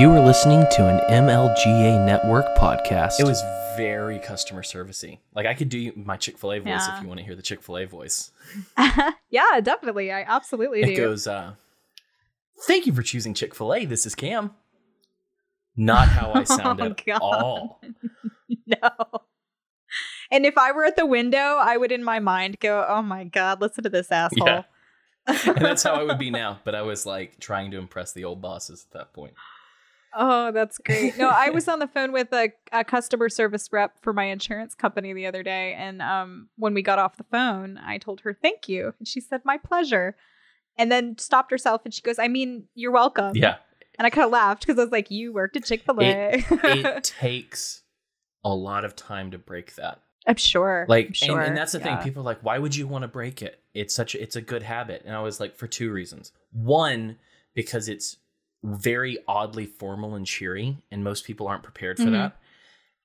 You are listening to an MLGA Network podcast. It was very customer servicey. Like I could do my Chick Fil A voice Yeah. if you want to hear the Chick Fil A voice. yeah, definitely. I absolutely do. It goes, uh, "Thank you for choosing Chick Fil A. This is Cam." Not how I sound Oh, at God. all. no. And if I were at the window, I would in my mind go, "Oh my god, listen to this asshole." Yeah. And that's how I would be now. But I was like trying to impress the old bosses at that point. Oh, that's great. No, I was on the phone with a, a customer service rep for my insurance company the other day. And um, when we got off the phone, I told her, thank you. And she said, my pleasure. And then stopped herself and she goes, I mean, you're welcome. Yeah, And I kind of laughed because I was like, you worked at Chick fil A. it takes a lot of time to break that. I'm sure. like I'm sure. and, and that's the yeah. thing people are like why would you want to break it it's such a, it's a good habit and i was like for two reasons one because it's very oddly formal and cheery and most people aren't prepared for Mhm. that.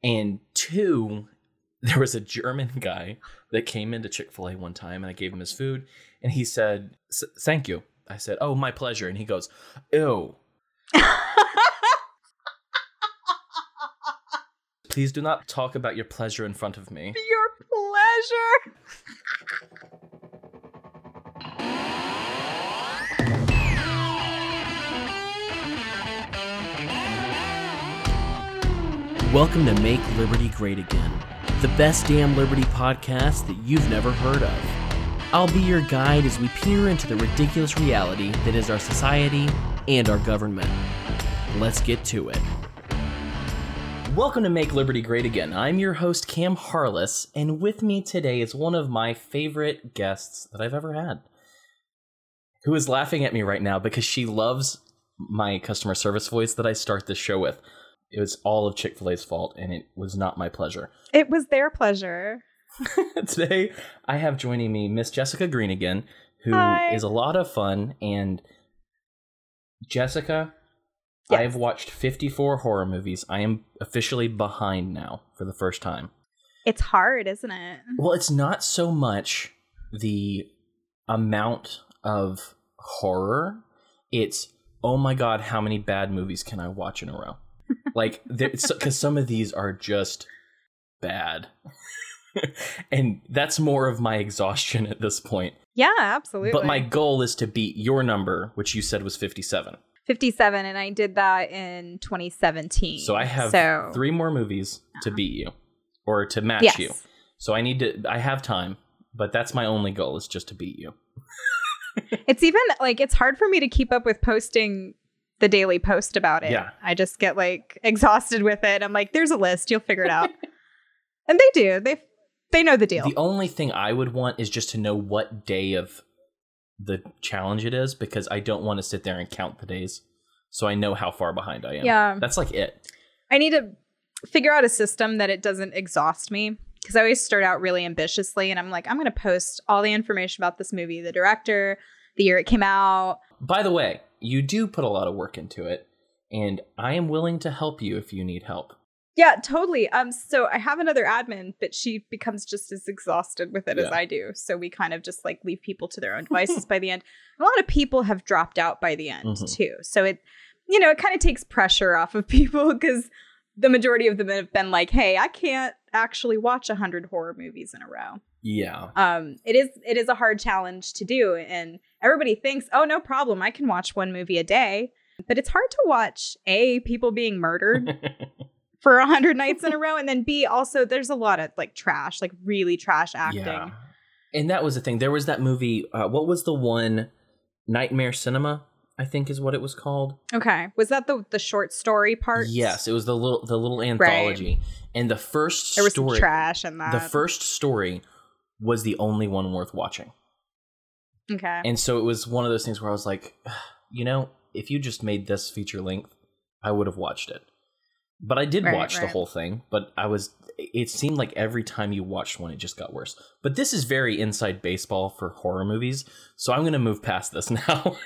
And two there was a german guy that came into chick-fil-a one time and i gave him his food and he said thank you. I said oh my pleasure. And he goes ew. Please do not talk about your pleasure in front of me. Your pleasure. Welcome to Make Liberty Great Again, the best damn Liberty podcast that you've never heard of. I'll be your guide as we peer into the ridiculous reality that is our society and our government. Let's get to it. Welcome to Make Liberty Great Again. I'm your host, Cam Harless, and with me today is one of my favorite guests that I've ever had, who is laughing at me right now because she loves my customer service voice that I start this show with. It was all of Chick fil A's fault, and it was not my pleasure. It was their pleasure. Today, I have joining me Miss Jessica Green again, who is Hi. a lot of fun. And Jessica, Yes. I have watched 54 horror movies. I am officially behind now for the first time. It's hard, isn't it? Well, it's not so much the amount of horror, it's oh my god, how many bad movies can I watch in a row? Like, because some of these are just bad. and that's more of my exhaustion at this point. Yeah, absolutely. But my goal is to beat your number, which you said was 57. 57 and I did that in 2017. So I have so, three more movies to uh-huh. beat you or to match yes. you. So I need to, I have time, but that's my only goal is just to beat you. It's even like it's hard for me to keep up with posting the daily post about it. Yeah. I just get like exhausted with it. I'm like, there's a list, you'll figure it out. and they do. They they know the deal. The only thing I would want is just to know what day of the challenge it is because I don't want to sit there and count the days. So I know how far behind I am. Yeah. That's like it. I need to figure out a system that it doesn't exhaust me because I always start out really ambitiously and I'm like, I'm going to post all the information about this movie, the director, the year it came out. By the way, you do put a lot of work into it, and I am willing to help you if you need help. Yeah, totally. Um, so I have another admin, but she becomes just as exhausted with it as I do. So we kind of just like leave people to their own devices by the end. A lot of people have dropped out by the end Mhm. too. So it, you know, it kind of takes pressure off of people because the majority of them have been like, "Hey, I can't actually watch a hundred horror movies in a row." Yeah. Um, it is it is a hard challenge to do, and everybody thinks, "Oh, no problem, I can watch one movie a day." But it's hard to watch a people being murdered for a hundred nights in a row, and then B also there's a lot of like trash, like really trash acting. Yeah. And that was the thing. There was that movie. Uh, what was the one? Nightmare Cinema, I think, is what it was called. Okay, was that the the short story part? Yes, it was the little the little anthology. And the first there was story, trash in that. the first story was the only one worth watching. okay, And so it was one of those things where I was like, you know, if you just made this feature length, I would have watched it. But I did Right, watch the whole thing, but I was it seemed like every time you watched one it just got worse. But this is very inside baseball for horror movies, so I'm going to move past this now.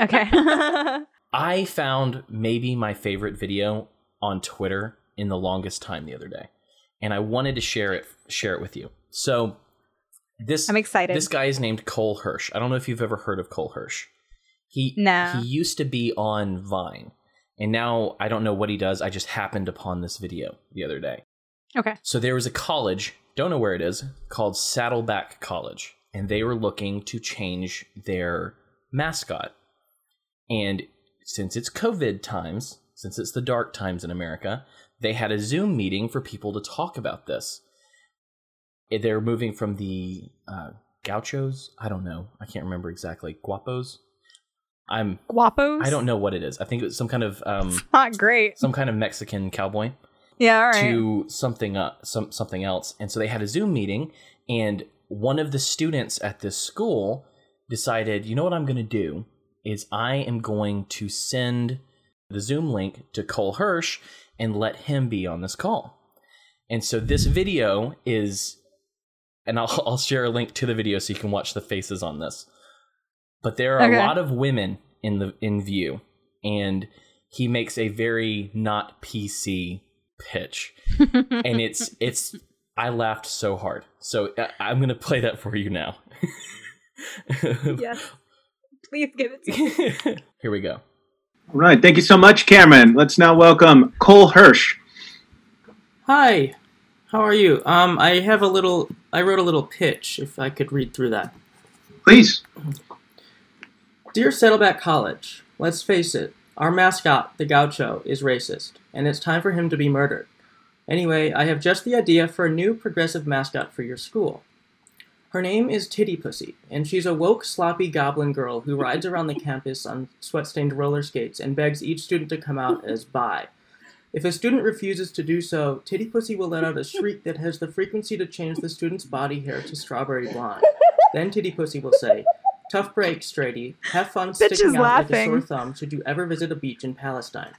okay, I found maybe my favorite video on Twitter in the longest time the other day, and I wanted to share it share it with you. So this I'm excited. this guy is named Cole Hirsch. I don't know if you've ever heard of Cole Hirsch. He No. he used to be on Vine, And now I don't know what he does. I just happened upon this video the other day. Okay. So there was a college, don't know where it is, called Saddleback College, and they were looking to change their mascot. And since it's COVID times, since it's the dark times in America, they had a Zoom meeting for people to talk about this. Eh, They're moving from the uh, gauchos. I don't know. I can't remember exactly. Guapos. I'm. Guapos. I don't know what it is. I think it was some kind of um, Not great. some kind of Mexican cowboy Yeah. All right. to something uh, some something else. And so they had a Zoom meeting, and one of the students at this school decided, you know what I'm going to do is I am going to send the Zoom link to Cole Hirsch and let him be on this call. And so this video is, and I'll I'll share a link to the video so you can watch the faces on this. But there are Okay. a lot of women in the in view, and he makes a very not PC pitch and it's it's I laughed so hard. So uh, I'm gonna play that for you now. yes. Please give it to me. Here we go. All right. Thank you so much, Cameron. Let's now welcome Cole Hirsch. Hi, how are you? Um, I have a little. I wrote a little pitch. If I could read through that. Please. Dear Saddleback College, let's face it. Our mascot, the Gaucho, is racist, and it's time for him to be murdered. Anyway, I have just the idea for a new progressive mascot for your school. Her name is Titty Pussy, and she's a woke, sloppy goblin girl who rides around the campus on sweat-stained roller skates and begs each student to come out as bi. If a student refuses to do so, Titty Pussy will let out a shriek that has the frequency to change the student's body hair to strawberry blonde. Then Titty Pussy will say, Tough break, Strady. Have fun sticking out like a sore thumb should you ever visit a beach in Palestine.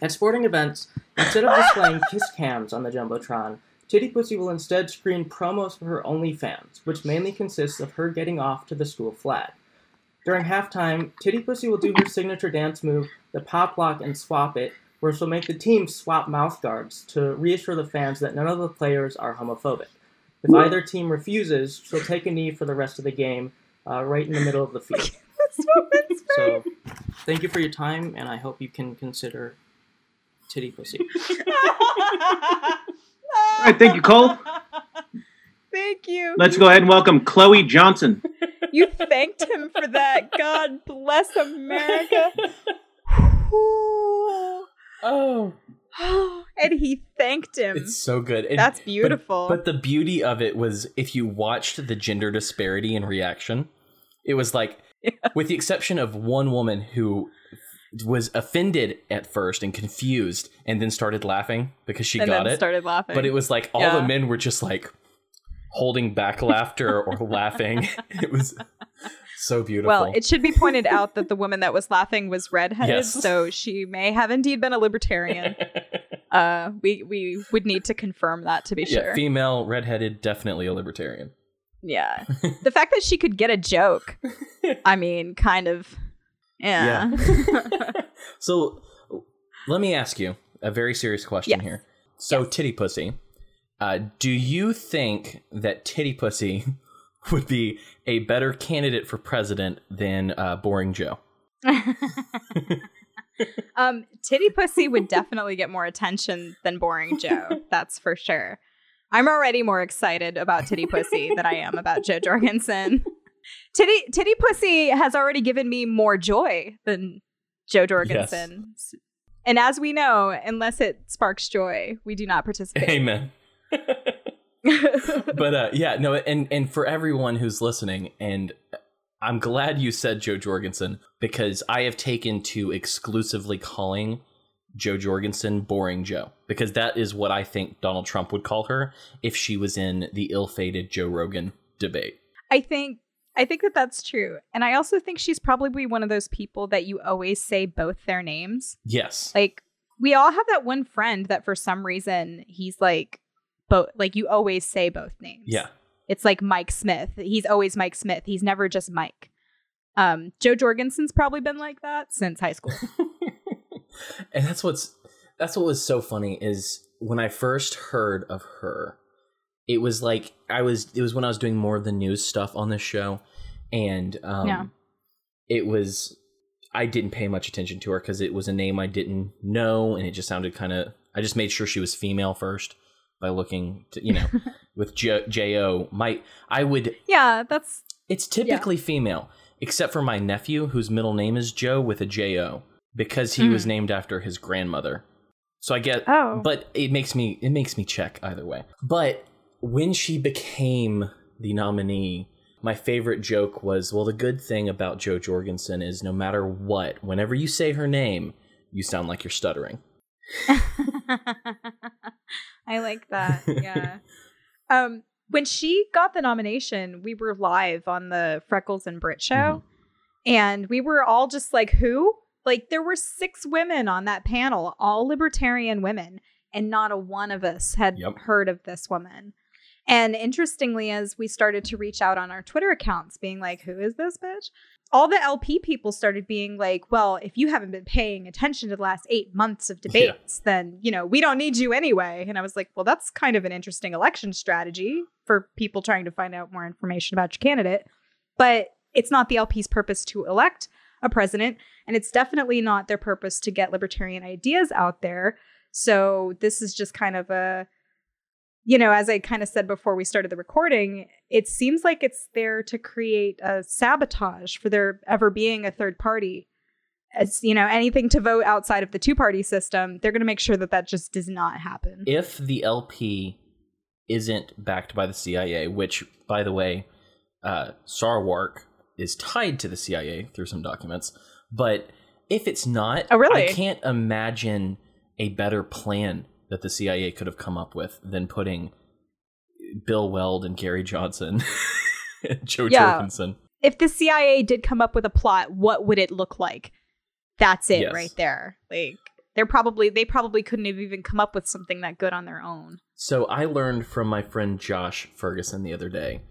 At sporting events, instead of displaying kiss cams on the Jumbotron, Titty Pussy will instead screen promos for her OnlyFans, which mainly consists of her getting off to the school flag. During halftime, Titty Pussy will do her signature dance move, the pop lock and swap it, where she'll make the team swap mouth guards to reassure the fans that none of the players are homophobic. If either team refuses, she'll take a knee for the rest of the game, uh, right in the middle of the field. this So, thank you for your time, and I hope you can consider Titty Pussy. All right. Thank you, Cole. Thank you. Let's go ahead and welcome Chloe Johnson. You thanked him for that. God bless America. Ooh. Oh, and he thanked him. it's so good. And- That's beautiful. But, the beauty of it was if you watched the gender disparity in reaction, it was like, with the exception of one woman who was offended at first and confused and then started laughing because she and got then it. started laughing. but it was like all Yeah. the men were just like holding back laughter or laughing. It was so beautiful. well, it should be pointed out that the woman that was laughing was redheaded, Yes. so she may have indeed been a libertarian. uh, we we would need to confirm that to be yeah, sure. female, redheaded, definitely a libertarian. Yeah. the fact that she could get a joke, I mean, kind of. Yeah. so let me ask you a very serious question Yes. here. So, Titty Pussy, uh, do you think that Titty Pussy would be a better candidate for president than uh, Boring Jo? um, Titty Pussy would definitely get more attention than Boring Jo. That's for sure. I'm already more excited about Titty Pussy than I am about Jo Jorgensen. Titty Titty Pussy has already given me more joy than Jo Jorgensen. And as we know, unless it sparks joy, we do not participate. Amen. but uh, yeah, no, and and for everyone who's listening, and I'm glad you said Jo Jorgensen because I have taken to exclusively calling Jo Jorgensen boring Jo because that is what I think Donald Trump would call her if she was in the ill-fated Joe Rogan debate. I think I think that that's true. And I also think she's probably one of those people that you always say both their names. Yes. Like we all have that one friend that for some reason he's like both like you always say both names. Yeah. It's like Mike Smith. He's always Mike Smith. He's never just Mike. Um Jo Jorgensen's probably been like that since high school. and that's what's that's what was so funny is when I first heard of her, it was like I was it was when I was doing more of the news stuff on this show, and um, Yeah. it was I didn't pay much attention to her because it was a name I didn't know, and it just sounded kind of. I just made sure she was female first by looking, to, you know, with J- J O. My I would. Yeah, that's It's typically female, except for my nephew, whose middle name is Joe with a J O, because he was Hmm. named after his grandmother. So I get, Oh. but it makes me it makes me check either way. But when she became the nominee, my favorite joke was, well, the good thing about Jo Jorgensen is no matter what, whenever you say her name, you sound like you're stuttering. I like that. Yeah. um, when she got the nomination, we were live on the Freckles and Brit show, Mhm. and we were all just like, "Who?" Like there were six women on that panel, all libertarian women, and not a one of us had Yep. heard of this woman. And interestingly, as we started to reach out on our Twitter accounts, being like, "Who is this bitch?" All the LP people started being like, well, if you haven't been paying attention to the last eight months of Yeah. debates, then, you know, we don't need you anyway. And I was like, well, that's kind of an interesting election strategy for people trying to find out more information about your candidate. But it's not the LP's purpose to elect a president. And it's definitely not their purpose to get libertarian ideas out there. So this is just kind of a, you know, as I kind of said before we started the recording, it seems like it's there to create a sabotage for there ever being a third party. As you know, anything to vote outside of the two party system, they're going to make sure that that just does not happen. If the LP isn't backed by the CIA, which, by the way, uh, Sarwark is tied to the CIA through some documents, but if it's not, Oh, really? I can't imagine a better plan that the CIA could have come up with than putting Bill Weld and Gary Johnson, and Jo Yeah. Jorgensen. if the CIA did come up with a plot, what would it look like? That's it Yes. right there. Like they're probably they probably couldn't have even come up with something that good on their own. So I learned from my friend Josh Ferguson the other day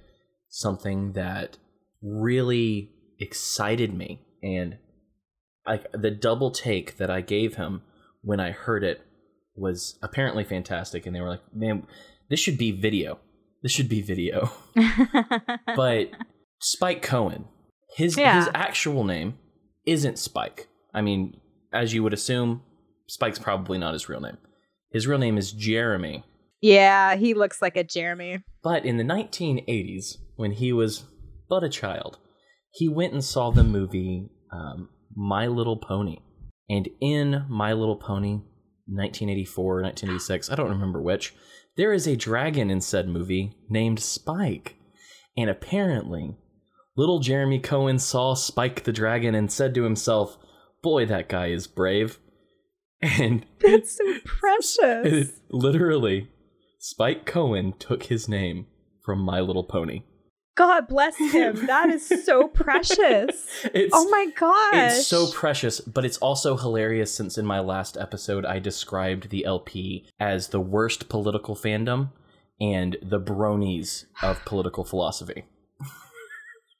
something that really excited me and like the double take that I gave him when I heard it was apparently fantastic and they were like, "Man, this should be video. This should be video." but Spike Cohen, his Yeah. his actual name isn't Spike. I mean, as you would assume, Spike's probably not his real name. His real name is Jeremy. yeah, he looks like a Jeremy. But in the 1980s, when he was but a child, he went and saw the movie um, My Little Pony. And in My Little Pony, 1984 1986, I don't remember which, there is a dragon in said movie named Spike. And apparently, little Jeremy Cohen saw Spike the dragon and said to himself, Boy, that guy is brave. And That's so precious. literally, Spike Cohen took his name from My Little Pony. God bless him. That is so precious. It's, Oh my gosh. It's so precious, but it's also hilarious since in my last episode I described the LP as the worst political fandom and the bronies of political philosophy.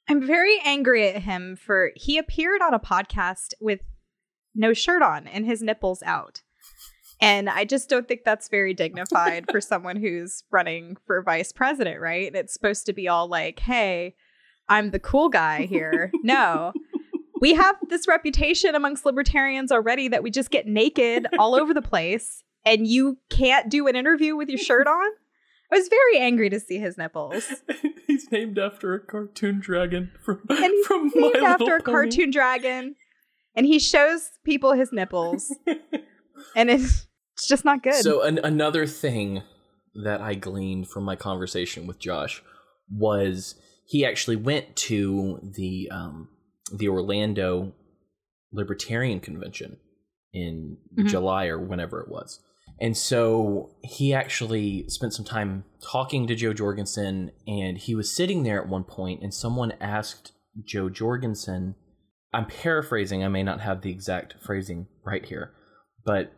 I'm very angry at him for he appeared on a podcast with no shirt on and his nipples out. And I just don't think that's very dignified for someone who's running for vice president, right? It's supposed to be all like, hey, I'm the cool guy here. No. We have this reputation amongst libertarians already that we just get naked all over the place and you can't do an interview with your shirt on. I was very angry to see his nipples. he's named after a cartoon dragon from, and he's from named My after a cartoon dragon and he shows people his nipples and it's, it's just not good So an- another thing that I gleaned from my conversation with Josh was he actually went to the um, the Orlando Libertarian Convention in Mhm. July or whenever it was. And so he actually spent some time talking to Jo Jorgensen and he was sitting there at one point and someone asked Jo Jorgensen I'm paraphrasing, I may not have the exact phrasing right here, but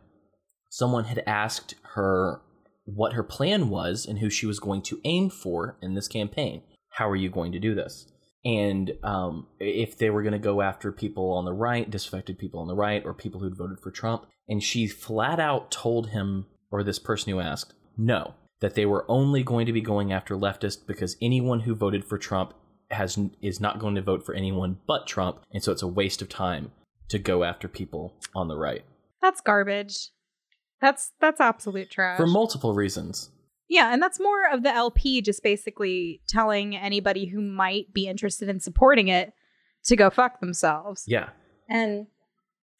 someone had asked her what her plan was and who she was going to aim for in this campaign. How are you going to do this? And um, if they were going to go after people on the right, disaffected people on the right, or people who'd voted for Trump. And she flat out told him, or this person who asked, no, that they were only going to be going after leftists because anyone who voted for Trump has is not going to vote for anyone but Trump, and so it's a waste of time to go after people on the right That's garbage. That's that's absolute trash. for multiple reasons. yeah, and that's more of the LP just basically telling anybody who might be interested in supporting it to go fuck themselves. Yeah, And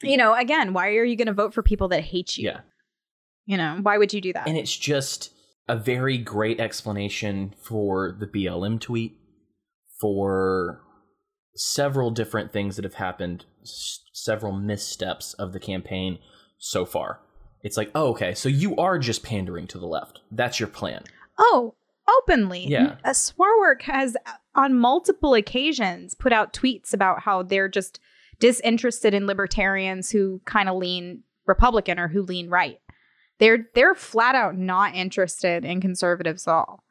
you know, again, why are you going to vote for people that hate you? yeah. You know, why would you do that? And it's just a very great explanation for the BLM tweet, for several different things that have happened, s- several missteps of the campaign so far. It's like, oh, okay, so you are just pandering to the left. That's your plan. Oh, openly. Yeah. Uh, Sarwark has, uh, on multiple occasions, put out tweets about how they're just disinterested in libertarians who kind of lean Republican or who lean right. They're they're flat out not interested in conservatives at all.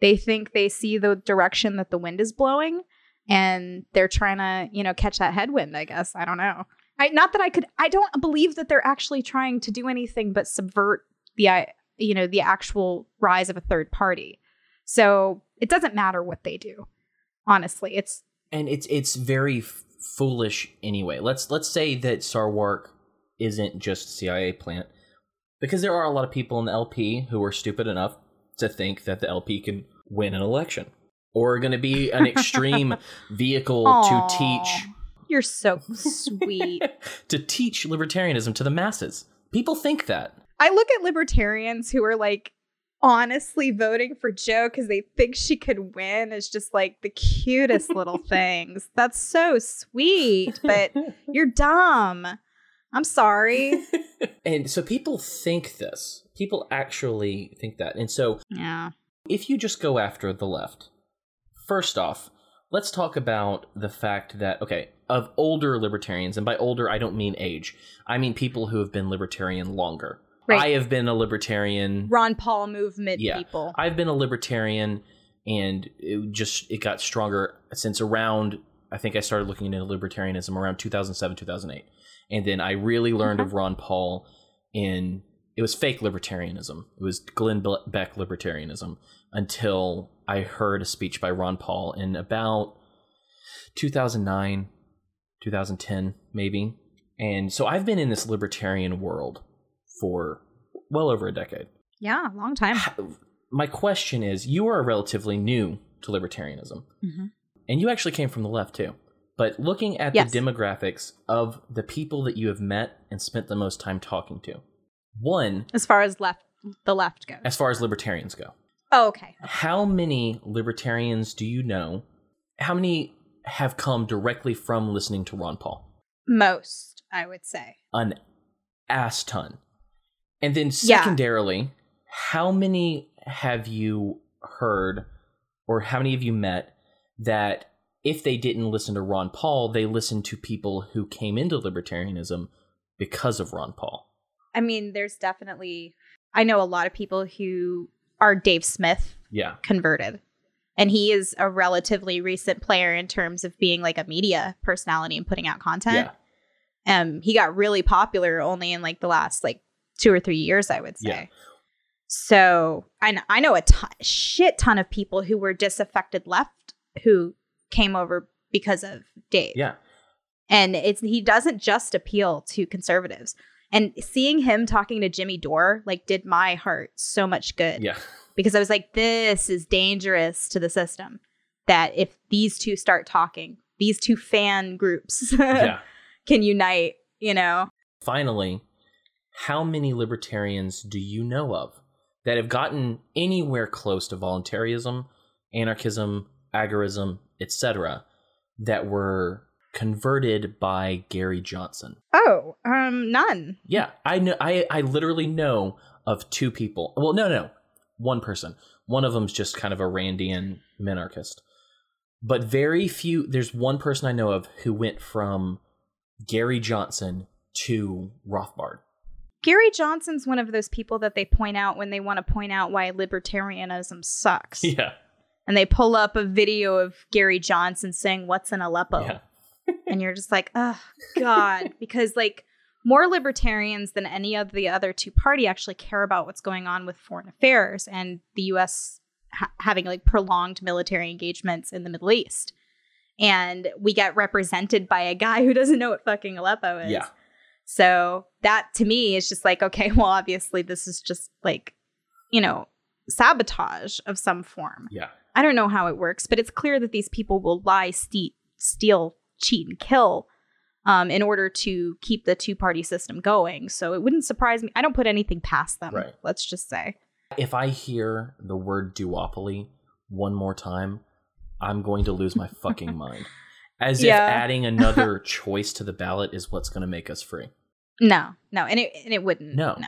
They think they see the direction that the wind is blowing, and they're trying to you know catch that headwind. I guess I don't know. I not that I could. I don't believe that they're actually trying to do anything but subvert the uh, you know the actual rise of a third party. So it doesn't matter what they do. Honestly, it's and it's it's very f- foolish anyway. Let's let's say that Sarwark isn't just CIA plant because there are a lot of people in the LP who are stupid enough to think that the LP can win an election or are going to be an extreme vehicle to teach You're so sweet. to teach libertarianism to the masses. People think that. I look at libertarians who are like honestly voting for Jo because they think she could win as just like the cutest little things. That's so sweet, but you're dumb. I'm sorry. and so people think this. People actually think that. And so Yeah. if you just go after the left, first off, let's talk about the fact that, okay, of older libertarians, and by older, I don't mean age, I mean people who have been libertarian longer. Right. I have been a libertarian. Ron Paul movement Yeah. people. I've been a libertarian, and it just it got stronger since around. I think I started looking into libertarianism around 2007, 2008, and then I really learned of Ron Paul in it was fake libertarianism. It was Glenn Beck libertarianism until I heard a speech by Ron Paul in about 2009, 2010, maybe. And so I've been in this libertarian world for well over a decade. yeah, long time. My question is you are relatively new to libertarianism, Mhm. and you actually came from the left too. But looking at Yes. the demographics of the people that you have met and spent the most time talking to, one, As far as left the left goes. as far as libertarians go, Oh, okay. how many libertarians do you know? How many have come directly from listening to Ron Paul? Most, I would say. An ass ton. And then Yeah. secondarily, how many have you heard or how many have you met that if they didn't listen to Ron Paul, they listened to people who came into libertarianism because of Ron Paul? I mean, there's definitely I know a lot of people who are Dave Smith Yeah. converted. And he is a relatively recent player in terms of being like a media personality and putting out content. Yeah. Um he got really popular only in like the last like 2 or 3 years, I would say. Yeah. So, I know, I know a ton, shit ton of people who were disaffected left who came over because of Dave. Yeah. and it's he doesn't just appeal to conservatives and seeing him talking to jimmy dore like did my heart so much good Yeah. because i was like this is dangerous to the system that if these two start talking these two fan groups yeah. can unite you know Finally, how many libertarians do you know of that have gotten anywhere close to voluntarism, anarchism, agorism, etc., that were converted by Gary Johnson? oh um none Yeah, I know. I I literally know of two people. Well, no, no, one person. One of them's just kind of a Randian minarchist, but very few. There's one person I know of who went from Gary Johnson to Rothbard. gary johnson's one of those people that they point out when they want to point out why libertarianism sucks Yeah, and they pull up a video of gary johnson saying what's in aleppo yeah, and you're just like, oh God, because like more libertarians than any of the other two party actually care about what's going on with foreign affairs and the U.S. Ha- having like prolonged military engagements in the Middle East. and we get represented by a guy who doesn't know what fucking Aleppo is. Yeah. So that to me is just like, okay, well, obviously this is just like, you know, sabotage of some form. Yeah. I don't know how it works, but it's clear that these people will lie, ste- steal, cheat, and kill um, in order to keep the two party system going. So it wouldn't surprise me. I don't put anything past them. Right. Let's just say. If I hear the word duopoly one more time, I'm going to lose my fucking mind. As Yeah. if adding another choice to the ballot is what's going to make us free. No, no, and it and it wouldn't. No. no.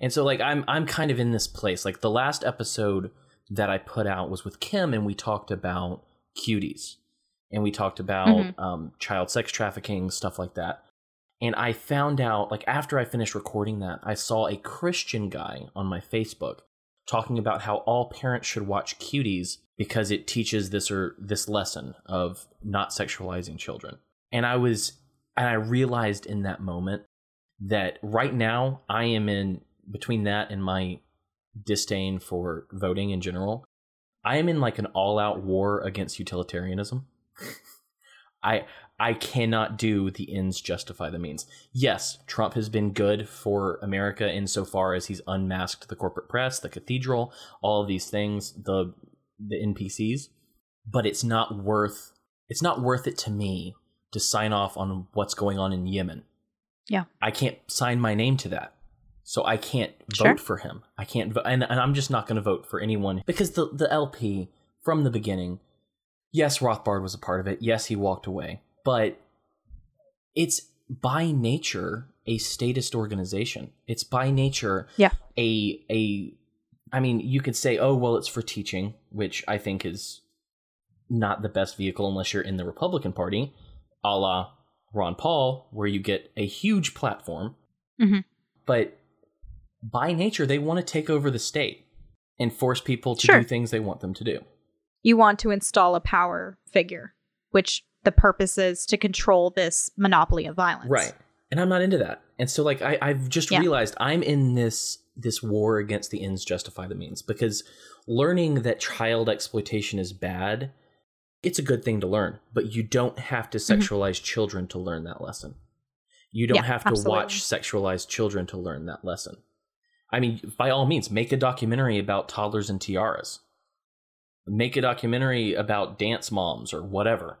And so like I'm I'm kind of in this place. Like the last episode that I put out was with Kim and we talked about cuties. And we talked about Mhm. um, child sex trafficking, stuff like that. And I found out, like after I finished recording that, I saw a Christian guy on my Facebook talking about how all parents should watch cuties because it teaches this or this lesson of not sexualizing children. And I was and I realized in that moment that right now I am in between that and my disdain for voting in general, I am in like an all-out war against utilitarianism. I I cannot do the ends justify the means. Yes, Trump has been good for America insofar as he's unmasked the corporate press, the cathedral, all of these things, the the NPCs, but it's not worth it's not worth it to me to sign off on what's going on in Yemen. Yeah. I can't sign my name to that. So I can't Sure. vote for him. I can't vote and, and I'm just not going to vote for anyone because the the LP from the beginning yes, Rothbard was a part of it. Yes, he walked away. But it's by nature a statist organization. It's by nature Yeah. a a I mean, you could say, "Oh, well, it's for teaching," which I think is not the best vehicle unless you're in the Republican Party, a la Ron Paul, where you get a huge platform. Mhm. But by nature, they want to take over the state and force people to Sure. do things they want them to do. You want to install a power figure, which the purpose is to control this monopoly of violence. Right. And I'm not into that. And so like I, I've just Yeah. realized I'm in this this war against the ends justify the means because learning that child exploitation is bad, it's a good thing to learn, but you don't have to sexualize children to learn that lesson. You don't Mm-hmm. Yeah, have to absolutely. watch sexualized children to learn that lesson. I mean, by all means, make a documentary about toddlers and tiaras. Make a documentary about dance moms or whatever.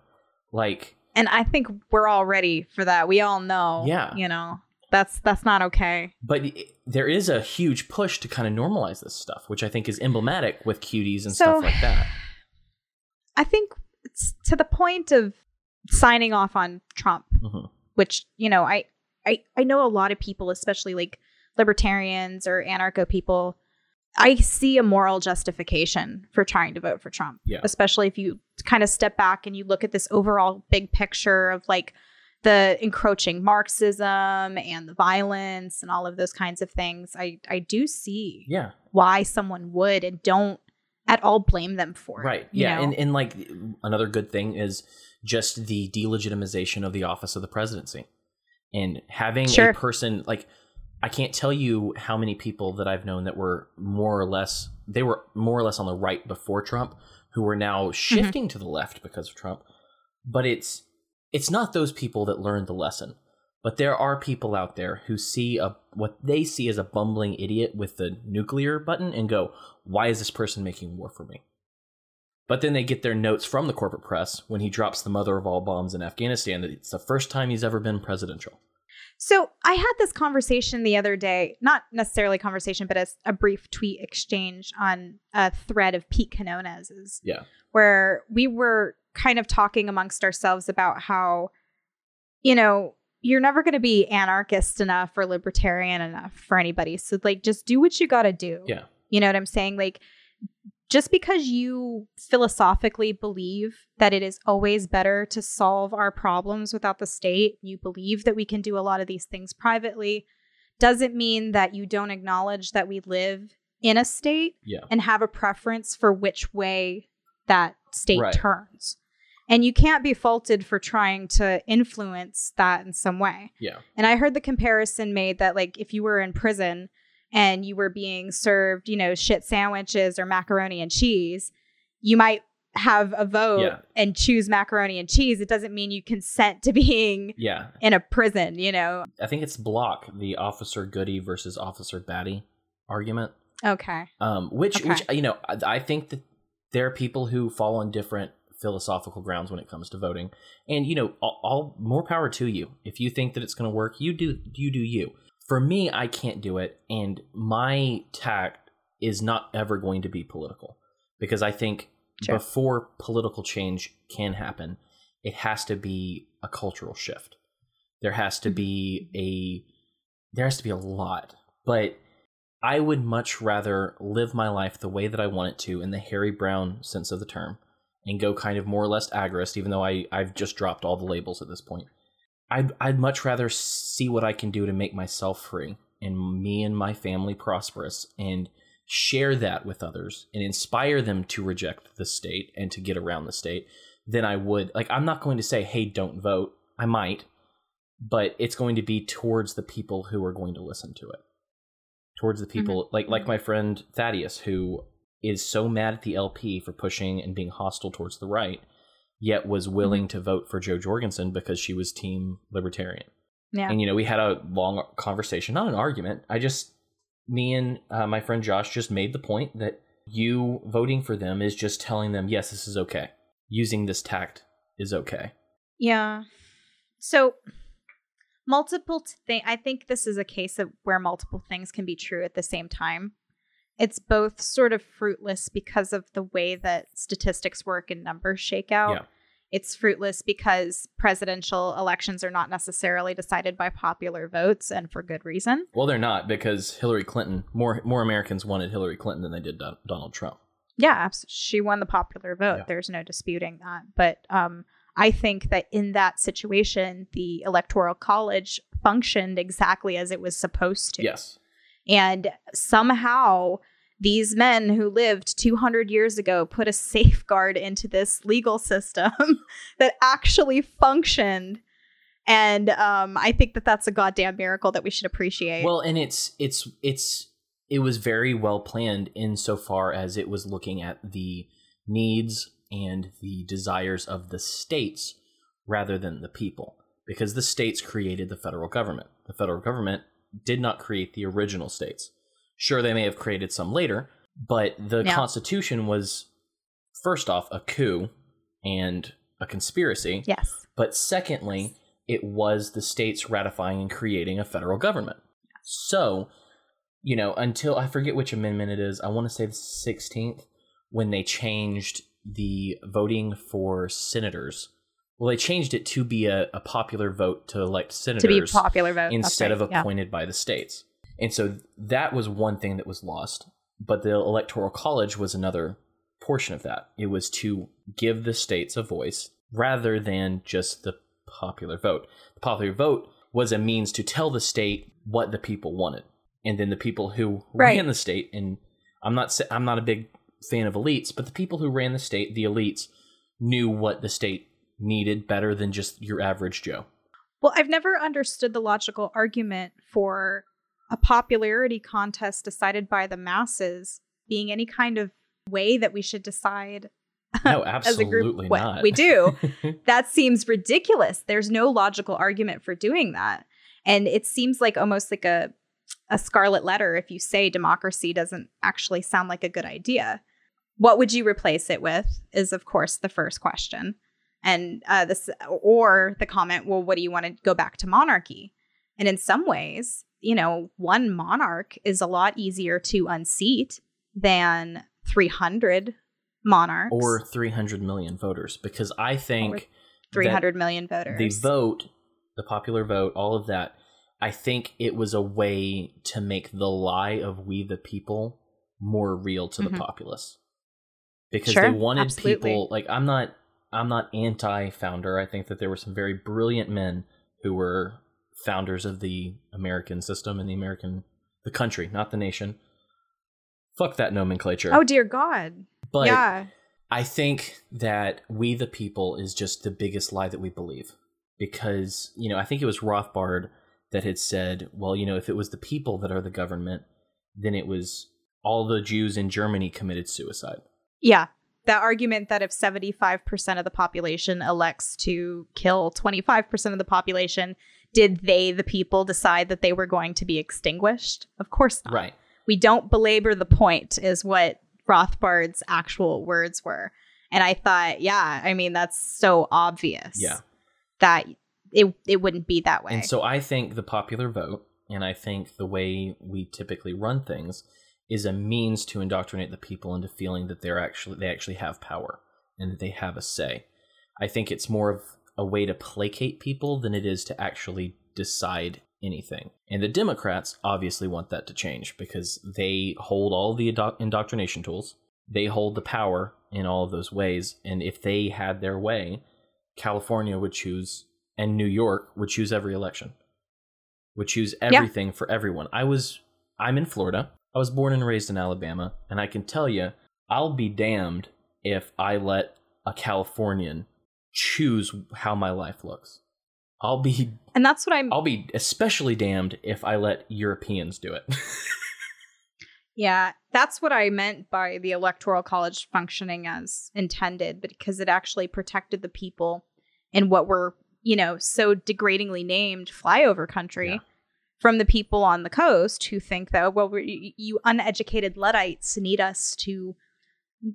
Like, And I think we're all ready for that. We all know. Yeah. You know, that's that's not okay. but there is a huge push to kind of normalize this stuff, which I think is emblematic with cuties and So- stuff like that. I think it's to the point of signing off on Trump, Mhm. which, you know, I, I I know a lot of people, especially like libertarians or anarcho people, I see a moral justification for trying to vote for Trump. Yeah. Especially if you kind of step back and you look at this overall big picture of like the encroaching Marxism and the violence and all of those kinds of things. I I do see Yeah, why someone would and don't at all blame them for it. right. Yeah, know? and and like another good thing is just the delegitimization of the office of the presidency, and having Sure. a person like I can't tell you how many people that I've known that were more or less they were more or less on the right before Trump, who are now mm-hmm. shifting to the left because of Trump. But it's it's not those people that learned the lesson. But there are people out there who see a what they see as a bumbling idiot with the nuclear button and go, "Why is this person making war for me?" But then they get their notes from the corporate press when he drops the mother of all bombs in Afghanistan that it's the first time he's ever been presidential. So I had this conversation the other day, not necessarily conversation, but a, a brief tweet exchange on a thread of Pete Quiñones's, Yeah. where we were kind of talking amongst ourselves about how, you know, you're never going to be anarchist enough or libertarian enough for anybody. So like, just do what you got to do. Yeah. You know what I'm saying? Like, just because you philosophically believe that it is always better to solve our problems without the state, you believe that we can do a lot of these things privately, doesn't mean that you don't acknowledge that we live in a state Yeah. and have a preference for which way that state Right. turns. And you can't be faulted for trying to influence that in some way. Yeah. And I heard the comparison made that like if you were in prison and you were being served, you know, shit sandwiches or macaroni and cheese, you might have a vote Yeah. and choose macaroni and cheese, it doesn't mean you consent to being Yeah, in a prison, you know? I think it's Block, the Officer Goody versus Officer Batty argument. Okay. Um, which, Okay. which you know, I, I think that there are people who fall on different philosophical grounds when it comes to voting, and you know, all, all more power to you. If you think that it's going to work, you do you do you. For me, I can't do it, and my tact is not ever going to be political because I think Sure. before political change can happen, it has to be a cultural shift. There has to mm-hmm. be a there has to be a lot, but I would much rather live my life the way that I want it to in the Harry Browne sense of the term and go kind of more or less agorist, even though I, I've just dropped all the labels at this point. I'd, I'd much rather see what I can do to make myself free and me and my family prosperous and share that with others and inspire them to reject the state and to get around the state than I would. Like, I'm not going to say, hey, don't vote. I might, but it's going to be towards the people who are going to listen to it towards the people mm-hmm. like like mm-hmm. my friend Thaddeus who is so mad at the LP for pushing and being hostile towards the right yet was willing to vote for Jo Jorgensen because she was team libertarian. Yeah. And you know, we had a long conversation, not an argument. I just me and uh, my friend Josh just made the point that you voting for them is just telling them yes, this is okay. Using this tact is okay. Yeah. So multiple thing I think this is a case of where multiple things can be true at the same time. It's both sort of fruitless because of the way that statistics work and numbers shake out. Yeah. It's fruitless because presidential elections are not necessarily decided by popular votes and for good reason. Well, they're not because Hillary Clinton more more Americans wanted Hillary Clinton than they did Don- Donald Trump. Yeah, she won the popular vote. Yeah. There's no disputing that. But um, I think that in that situation, the electoral college functioned exactly as it was supposed to. Yes. And somehow these men who lived 200 years ago put a safeguard into this legal system that actually functioned. And um, I think that that's a goddamn miracle that we should appreciate. Well, and it's it's it's it was very well planned insofar as it was looking at the needs and the desires of the states rather than the people because the states created the federal government. The federal government did not create the original states. Sure, they may have created some later, but the. Constitution was first off a coup and a conspiracy. yes. But secondly, it was the states ratifying and creating a federal government. So, you know, until I forget which amendment it is, I want to say the 16th, when they changed the voting for senators. Well, they changed it to be a, a popular vote to elect senators To be popular vote. instead right, of yeah. appointed by the states. And so that was one thing that was lost. But the Electoral College was another portion of that. It was to give the states a voice rather than just the popular vote. The popular vote was a means to tell the state what the people wanted. And then the people who Right. ran the state and I'm not I'm not a big fan of elites, but the people who ran the state, the elites knew what the state needed better than just your average Joe. Well, I've never understood the logical argument for a popularity contest decided by the masses being any kind of way that we should decide No, as a group absolutely what not. we do. that seems ridiculous. There's no logical argument for doing that. And it seems like almost like a a scarlet letter if you say democracy doesn't actually sound like a good idea. What would you replace it with is of course the first question. And uh this or the comment, well, what do you want to go back to monarchy? And in some ways, you know, one monarch is a lot easier to unseat than 300 monarchs or 300 million voters because I think three that hundred million voters. the vote, the popular vote, all of that, I think it was a way to make the lie of we the people more real to Mhm. the populace. Because Sure, they wanted absolutely. people like I'm not I'm not anti founder. I think that there were some very brilliant men who were founders of the American system and the American the country, not the nation. Fuck that nomenclature. Oh dear God! but yeah, I think that we the people is just the biggest lie that we believe. Because, you know, I think it was Rothbard that had said, well, you know, if it was the people that are the government, then it was all the Jews in Germany committed suicide. yeah, that argument that if 75% of the population elects to kill 25% of the population, did they, the people, decide that they were going to be extinguished? Of course not. Right. We don't belabor the point, is what Rothbard's actual words were. And I thought, yeah, I mean, that's so obvious. Yeah. That it, it wouldn't be that way. And so I think the popular vote, and I think the way we typically run things, is a means to indoctrinate the people into feeling that they're actually they actually have power and that they have a say. I think it's more of a way to placate people than it is to actually decide anything. And the Democrats obviously want that to change because they hold all the indo- indoctrination tools. They hold the power in all of those ways. And if they had their way, California would choose and New York would choose every election, would choose everything for everyone. I was, I'm in Florida. I was born and raised in Alabama. And I can tell you, I'll be damned if I let a Californian choose how my life looks. I'll be and that's what I'm I'll be especially damned if I let Europeans do it. Yeah, that's what I meant by the electoral college functioning as intended, because it actually protected the people in what were, you know, so degradingly named flyover country Yeah. From the people on the coast who think that, oh, well, we you uneducated Luddites need us to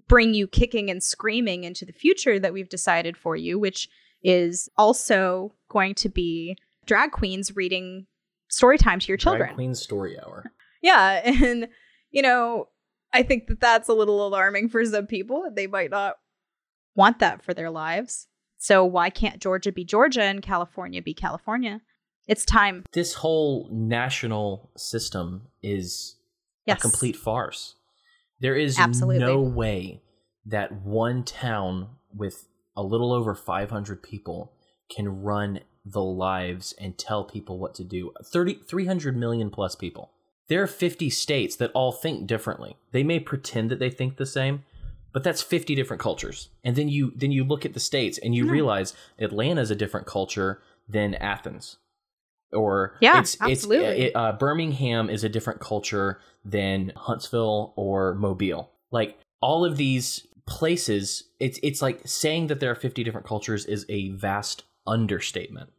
bring you kicking and screaming into the future that we've decided for you, which is also going to be drag queens reading story time to your children. Drag Queen Story Hour. Yeah, and you know, I think that that's a little alarming for some people. They might not want that for their lives. So why can't Georgia be Georgia and California be California? It's time. This whole national system is Yes. a complete farce. There is Absolutely. no way that one town with a little over 500 people can run the lives and tell people what to do. 30, 300 million plus people. There are 50 states that all think differently. They may pretend that they think the same, but that's 50 different cultures. And then you then you look at the states and you Hmm. realize is a different culture than Athens. Or Yeah, it's, absolutely. It's, it, uh, Birmingham is a different culture than Huntsville or Mobile. Like all of these places, it's it's like saying that there are 50 different cultures is a vast understatement.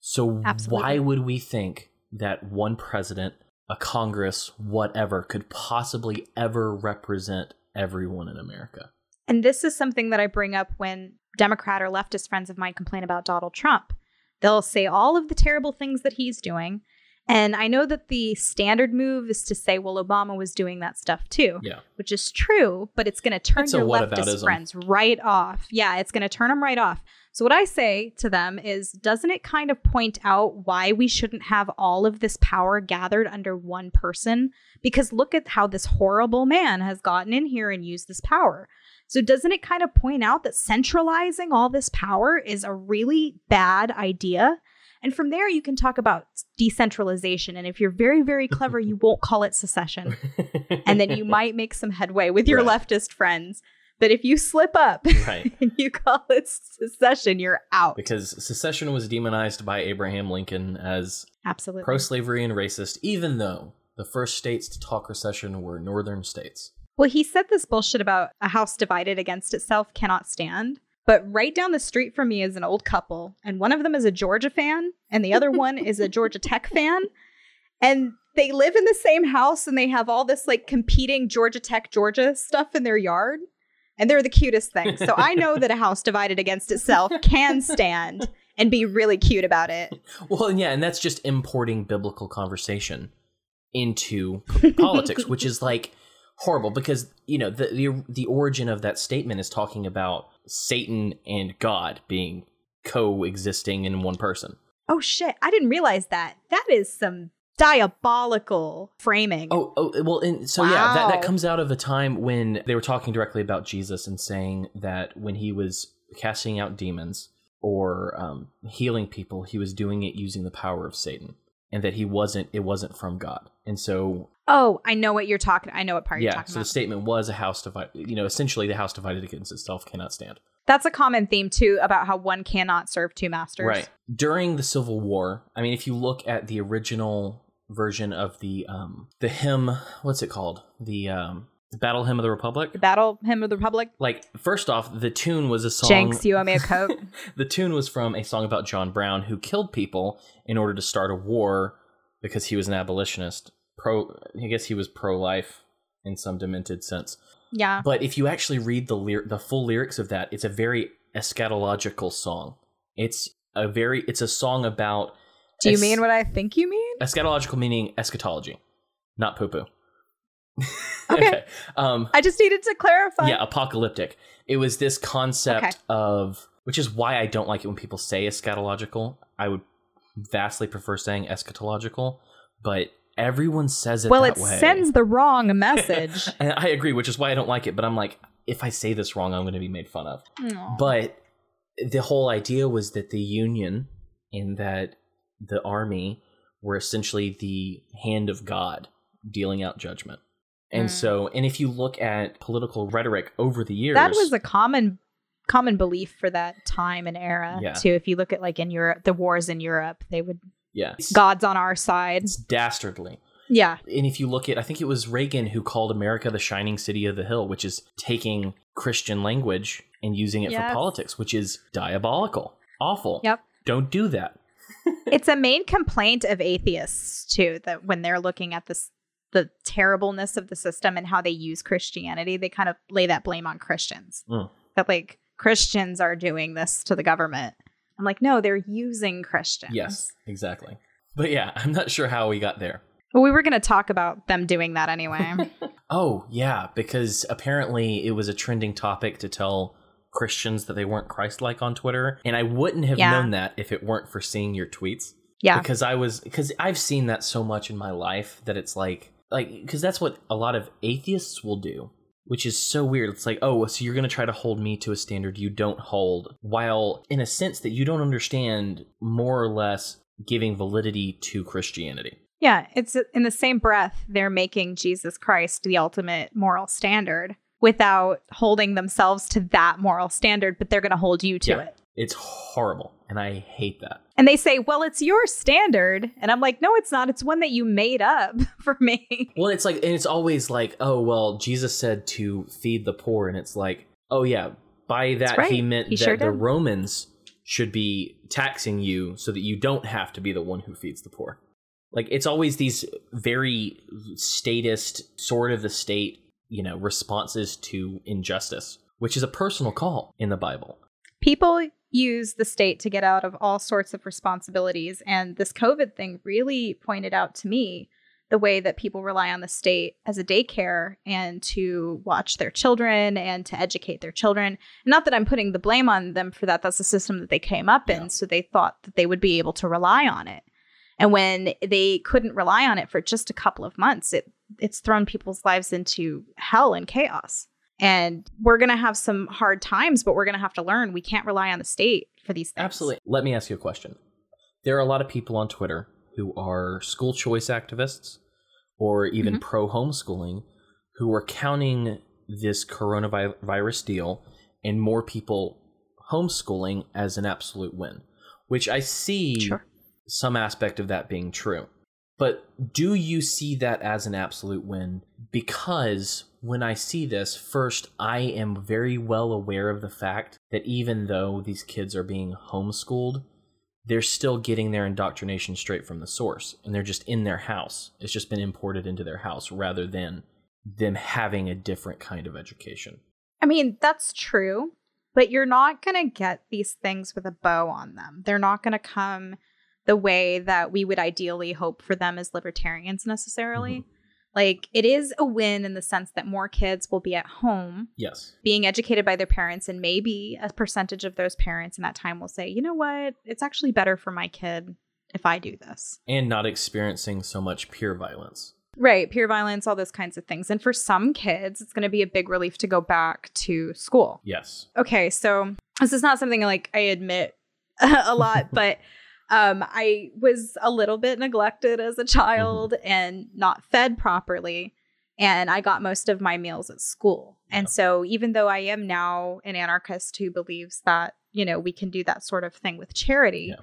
So Absolutely. why would we think that one president, a Congress, whatever, could possibly ever represent everyone in America? And this is something that I bring up when Democrat or leftist friends of mine complain about Donald Trump. They'll say all of the terrible things that he's doing. And I know that the standard move is to say, well, Obama was doing that stuff too. Yeah. which is true, but it's going to turn your leftist friends right off. Yeah, it's going to turn them right off. So, what I say to them is, doesn't it kind of point out why we shouldn't have all of this power gathered under one person? Because look at how this horrible man has gotten in here and used this power. So, doesn't it kind of point out that centralizing all this power is a really bad idea? And from there, you can talk about decentralization. And if you're very, very clever, you won't call it secession and then you might make some headway with your Right. leftist friends. But if you slip up Right. and you call it secession, you're out. because secession was demonized by Abraham Lincoln as Absolutely. pro slavery and racist, even though the first states to talk recession were northern states. Well, he said this bullshit about a house divided against itself cannot stand. But right down the street from me is an old couple, and one of them is a Georgia fan, and the other one is a Georgia Tech fan. And they live in the same house, and they have all this like competing Georgia Tech, Georgia stuff in their yard. And they're the cutest thing. So I know that a house divided against itself can stand and be really cute about it. Well, yeah, and that's just importing biblical conversation into politics, which is like horrible because you know the, the the origin of that statement is talking about Satan and God being coexisting in one person. Oh shit, I didn't realize that. That is some diabolical framing. Oh, oh well, and so yeah, that, that comes out of a time when they were talking directly about Jesus and saying that when he was casting out demons or um, healing people, he was doing it using the power of Satan, and that he wasn't. It wasn't from God, and so Oh, I know what you're talking. I know what part you're yeah. talking So the statement was a house divided. You know, essentially, the house divided against itself cannot stand. That's a common theme too about how one cannot serve two masters. Right. During the Civil War, I mean, if you look at the original version of the um the hymn, what's it called? The um Battle Hymn of the Republic. The Battle Hymn of the Republic. Like first off, the tune was a song. Jenks, you owe me a coat. the tune was from a song about John Brown who killed people in order to start a war because he was an abolitionist. Pro, I guess he was pro-life in some demented sense. yeah. But if you actually read the lyr- the full lyrics of that, it's a very eschatological song. It's a very it's a song about Do you es- mean what I think you mean? eschatological meaning eschatology, not poo poo. Okay. Um I just needed to clarify. yeah, apocalyptic. It was this concept Okay. of which is why I don't like it when people say eschatological. I would vastly prefer saying eschatological, but everyone says it well, it way. sends the wrong message. and I agree, which is why I don't like it, but I'm like if I say this wrong, I'm going to be made fun of. Aw. But the whole idea was that the Union and that the army were essentially the hand of God dealing out judgment. And Mm. so, and if you look at political rhetoric over the years, that was a common common belief for that time and era Yeah. too. If you look at like in Europe, the wars in Europe, they would yeah, God's on our side. it's dastardly. Yeah. And if you look at, I think it was Reagan who called America the shining city of the hill, which is taking Christian language and using it Yes. for politics, which is diabolical, awful. Yep. Don't do that. it's a main complaint of atheists too that when they're looking at this the terribleness of the system and how they use christianity they kind of lay that blame on christians Mm. that like christians are doing this to the government i'm like no they're using christians Yes, exactly. But yeah, I'm not sure how we got there. but we were going to talk about them doing that anyway Oh, yeah, because apparently it was a trending topic to tell Christians that they weren't Christ like on Twitter. And I wouldn't have Yeah. known that if it weren't for seeing your tweets. yeah Because I was, because I've seen that so much in my life that it's like, like, because that's what a lot of atheists will do, which is so weird. It's like, oh, so you're going to try to hold me to a standard you don't hold, while in a sense that you don't understand more or less giving validity to Christianity. yeah it's in the same breath they're making jesus christ the ultimate moral standard without holding themselves to that moral standard but they're going to hold you to Yeah. it It's horrible, and I hate that. And they say, well, it's your standard. And I'm like, no, it's not. It's one that you made up for me. Well, it's like, and it's always like, oh, well, Jesus said to feed the poor, and it's like, oh yeah, by that right. he meant He that sure the. Romans should be taxing you so that you don't have to be the one who feeds the poor. Like it's always these very statist, sort of the state, you know, responses to injustice, which is a personal call in the Bible. People use the state to get out of all sorts of responsibilities. And this COVID thing really pointed out to me the way that people rely on the state as a daycare and to watch their children and to educate their children. And not that I'm putting the blame on them for that. That's the system that they came up Yeah. in. So they thought that they would be able to rely on it. And when they couldn't rely on it for just a couple of months, it it's thrown people's lives into hell and chaos. And we're going to have some hard times, but we're going to have to learn we can't rely on the state for these things. Absolutely. Let me ask you a question. There are a lot of people on Twitter who are school choice activists or even Mhm. pro homeschooling who are counting this coronavirus deal and more people homeschooling as an absolute win, which I see Sure. some aspect of that being true. But do you see that as an absolute win? Because when I see this, first, I am very well aware of the fact that even though these kids are being homeschooled, they're still getting their indoctrination straight from the source and they're just in their house. It's just been imported into their house rather than them having a different kind of education. I mean, that's true, but you're not going to get these things with a bow on them. They're not going to come the way that we would ideally hope for them as libertarians necessarily. Mm-hmm. Like, it is a win in the sense that more kids will be at home Yes. being educated by their parents, and maybe a percentage of those parents in that time will say, you know what, it's actually better for my kid if I do this. And not experiencing so much peer violence. Right, peer violence, all those kinds of things. And for some kids, it's going to be a big relief to go back to school. Yes. Okay, so this is not something like I admit a lot, but um, I was a little bit neglected as a child and not fed properly. And I got most of my meals at school. And so, even though I am now an anarchist who believes that, you know, we can do that sort of thing with charity, Yeah.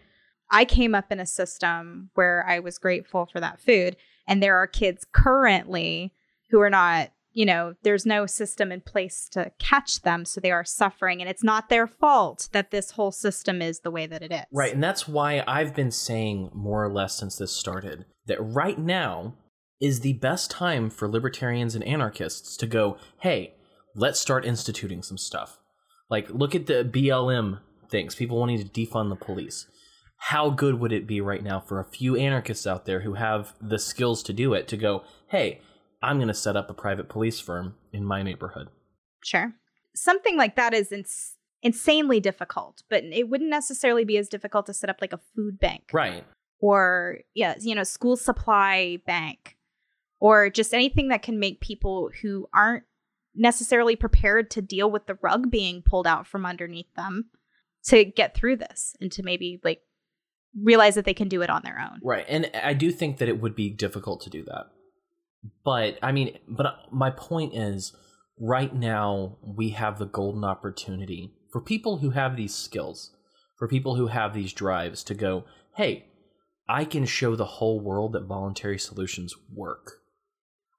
I came up in a system where I was grateful for that food. And there are kids currently who are not, you know, there's no system in place to catch them. So they are suffering. And it's not their fault that this whole system is the way that it is. Right. And that's why I've been saying more or less since this started that right now is the best time for libertarians and anarchists to go, hey, let's start instituting some stuff. Like, look at the BLM things, people wanting to defund the police. How good would it be right now for a few anarchists out there who have the skills to do it to go, hey, I'm going to set up a private police firm in my neighborhood? Sure. Something like that is ins- insanely difficult, but it wouldn't necessarily be as difficult to set up like a food bank. Right. Or, yeah, you know, school supply bank or just anything that can make people who aren't necessarily prepared to deal with the rug being pulled out from underneath them to get through this and to maybe like realize that they can do it on their own. Right. And I do think that it would be difficult to do that. But I mean, but uh, my point is right now we have the golden opportunity for people who have these skills, for people who have these drives to go, hey, I can show the whole world that voluntary solutions work.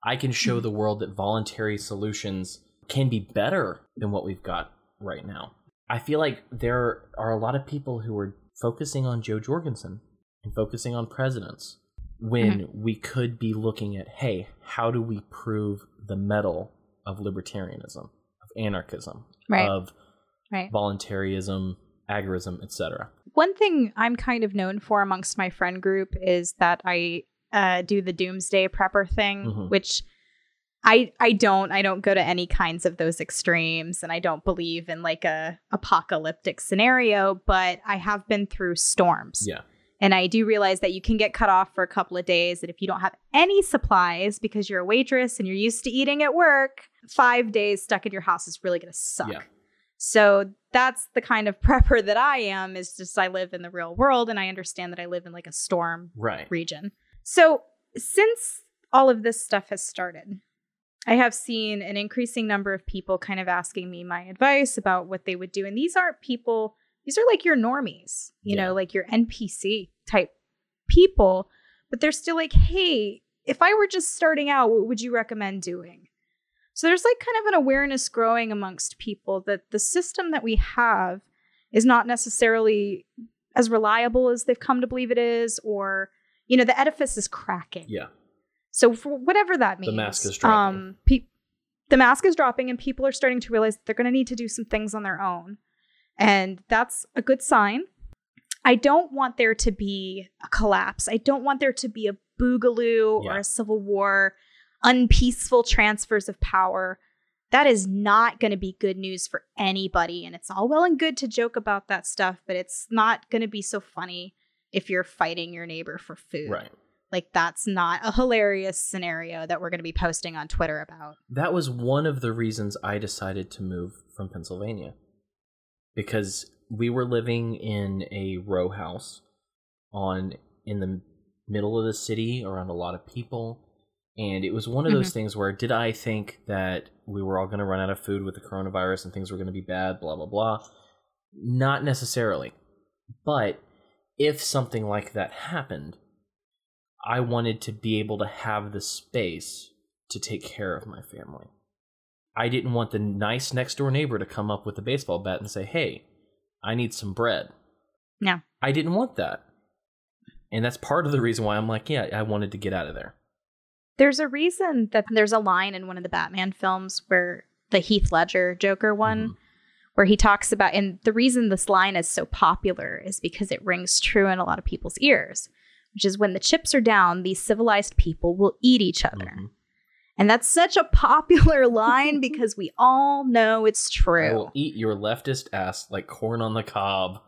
I can show mm-hmm. the world that voluntary solutions can be better than what we've got right now. I feel like there are a lot of people who are focusing on Jo Jorgensen and focusing on presidents when mm-hmm. we could be looking at hey, how do we prove the mettle of libertarianism, of anarchism, right. of right. voluntarism, agorism, etc. One thing I'm kind of known for amongst my friend group is that I uh, do the doomsday prepper thing, mm-hmm. which I I don't I don't go to any kinds of those extremes, and I don't believe in like a apocalyptic scenario. But I have been through storms. Yeah. And I do realize that you can get cut off for a couple of days. And if you don't have any supplies because you're a waitress and you're used to eating at work, five days stuck in your house is really going to suck. Yeah. So that's the kind of prepper that I am, is just I live in the real world and I understand that I live in like a storm right. region. So, since all of this stuff has started, I have seen an increasing number of people kind of asking me my advice about what they would do. And these aren't people, these are like your normies, you yeah. know, like your NPC type people, but they're still like, hey, if I were just starting out, what would you recommend doing? So there's like kind of an awareness growing amongst people that the system that we have is not necessarily as reliable as they've come to believe it is, or you know, the edifice is cracking. Yeah. So for whatever that means, the mask is dropping. Um, pe- the mask is dropping, and people are starting to realize that they're going to need to do some things on their own, and that's a good sign. I don't want there to be a collapse. I don't want there to be a boogaloo yeah. or a civil war, unpeaceful transfers of power. That is not going to be good news for anybody. And it's all well and good to joke about that stuff, but it's not going to be so funny if you're fighting your neighbor for food. Right. Like that's not a hilarious scenario that we're going to be posting on Twitter about. That was one of the reasons I decided to move from Pennsylvania. Because we were living in a row house on in the middle of the city around a lot of people and it was one of those mm-hmm. things where did I think that we were all going to run out of food with the coronavirus and things were going to be bad blah blah blah not necessarily but if something like that happened, I wanted to be able to have the space to take care of my family. I didn't want the nice next door neighbor to come up with a baseball bat and say, Hey, I need some bread. No. I didn't want that. And that's part of the reason why I'm like, yeah, I wanted to get out of there. There's a reason that there's a line in one of the Batman films where the Heath Ledger Joker one. Mm-hmm where he talks about, and the reason this line is so popular is because it rings true in a lot of people's ears, which is when the chips are down, these civilized people will eat each other. Mm-hmm. And that's such a popular line because we all know it's true. I will eat your leftist ass like corn on the cob.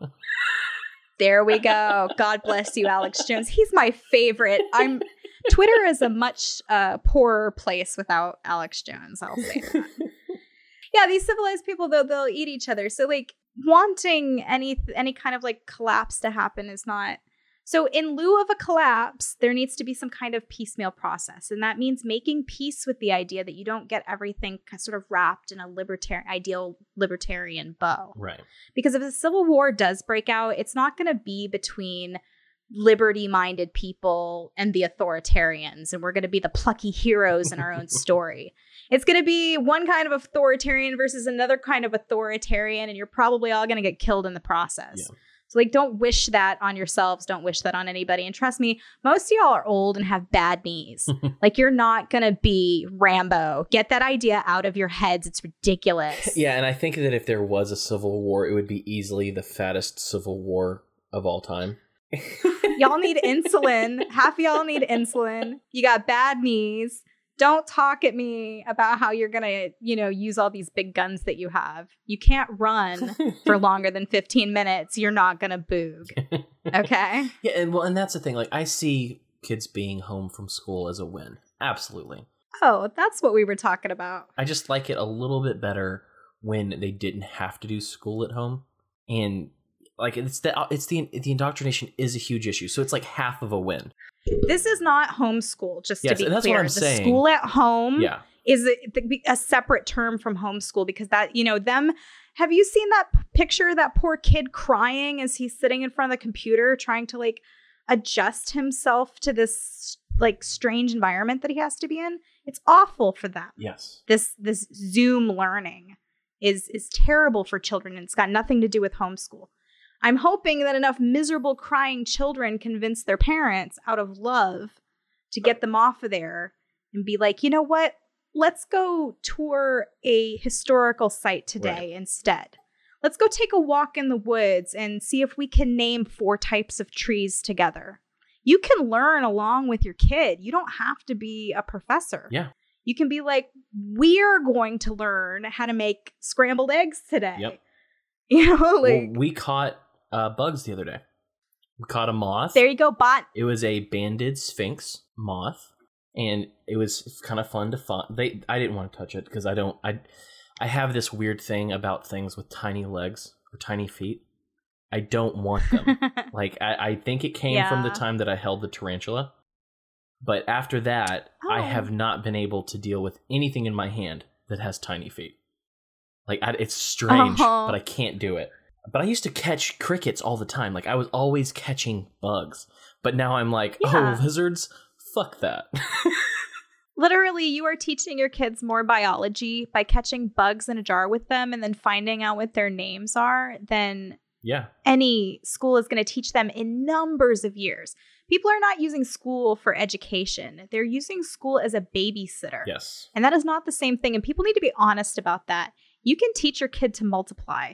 there we go. God bless you, Alex Jones. He's my favorite. I'm Twitter is a much uh, poorer place without Alex Jones. I'll say that yeah, these civilized people though they'll eat each other. So like wanting any any kind of like collapse to happen is not so in lieu of a collapse, there needs to be some kind of piecemeal process. And that means making peace with the idea that you don't get everything sort of wrapped in a libertarian ideal libertarian bow. Right. Because if a civil war does break out, it's not going to be between liberty minded people and the authoritarians, and we're going to be the plucky heroes in our own story. It's going to be one kind of authoritarian versus another kind of authoritarian, and you're probably all going to get killed in the process. Yeah. So, like, don't wish that on yourselves. Don't wish that on anybody. And trust me, most of y'all are old and have bad knees. like, you're not going to be Rambo. Get that idea out of your heads. It's ridiculous. Yeah, and I think that if there was a civil war, it would be easily the fattest civil war of all time. y'all need insulin. Half of y'all need insulin. You got bad knees. Don't talk at me about how you're going to, you know, use all these big guns that you have. You can't run for longer than 15 minutes. You're not going to boog. Okay? Yeah, and well, and that's the thing. Like, I see kids being home from school as a win. Absolutely. Oh, that's what we were talking about. I just like it a little bit better when they didn't have to do school at home, and like it's the it's the the indoctrination is a huge issue. So it's like half of a win. This is not homeschool, just Yes, to be that's what clear. I'm the saying. school at home Yeah, is a, a separate term from homeschool because that, you know, them. Have you seen that picture of that poor kid crying as he's sitting in front of the computer trying to like adjust himself to this like strange environment that he has to be in? It's awful for them. yes. This this Zoom learning is is terrible for children and it's got nothing to do with homeschool. I'm hoping that enough miserable crying children convince their parents out of love to get them off of there and be like, you know what? Let's go tour a historical site today instead. Let's go take a walk in the woods and see if we can name four types of trees together. You can learn along with your kid. You don't have to be a professor. Yeah. You can be like, we're going to learn how to make scrambled eggs today. Yep. You know, Well, like we caught uh, bugs the other day. We caught a moth. there you go, bot. It was a banded sphinx moth, and it was kind of fun to fun. They, I didn't want to touch it because I don't. I, I have this weird thing about things with tiny legs or tiny feet. I don't want them. like I, I think it came from the time that I held the tarantula, but after that, I Oh. have not been able to deal with anything in my hand that has tiny feet. Like I, it's strange, Oh. but I can't do it. But I used to catch crickets all the time. Like I was always catching bugs. But now I'm like, oh, Yeah. oh, lizards, fuck that. Literally, you are teaching your kids more biology by catching bugs in a jar with them and then finding out what their names are than yeah, any school is going to teach them in numbers of years. People are not using school for education, they're using school as a babysitter. yes, And that is not the same thing. And people need to be honest about that. You can teach your kid to multiply.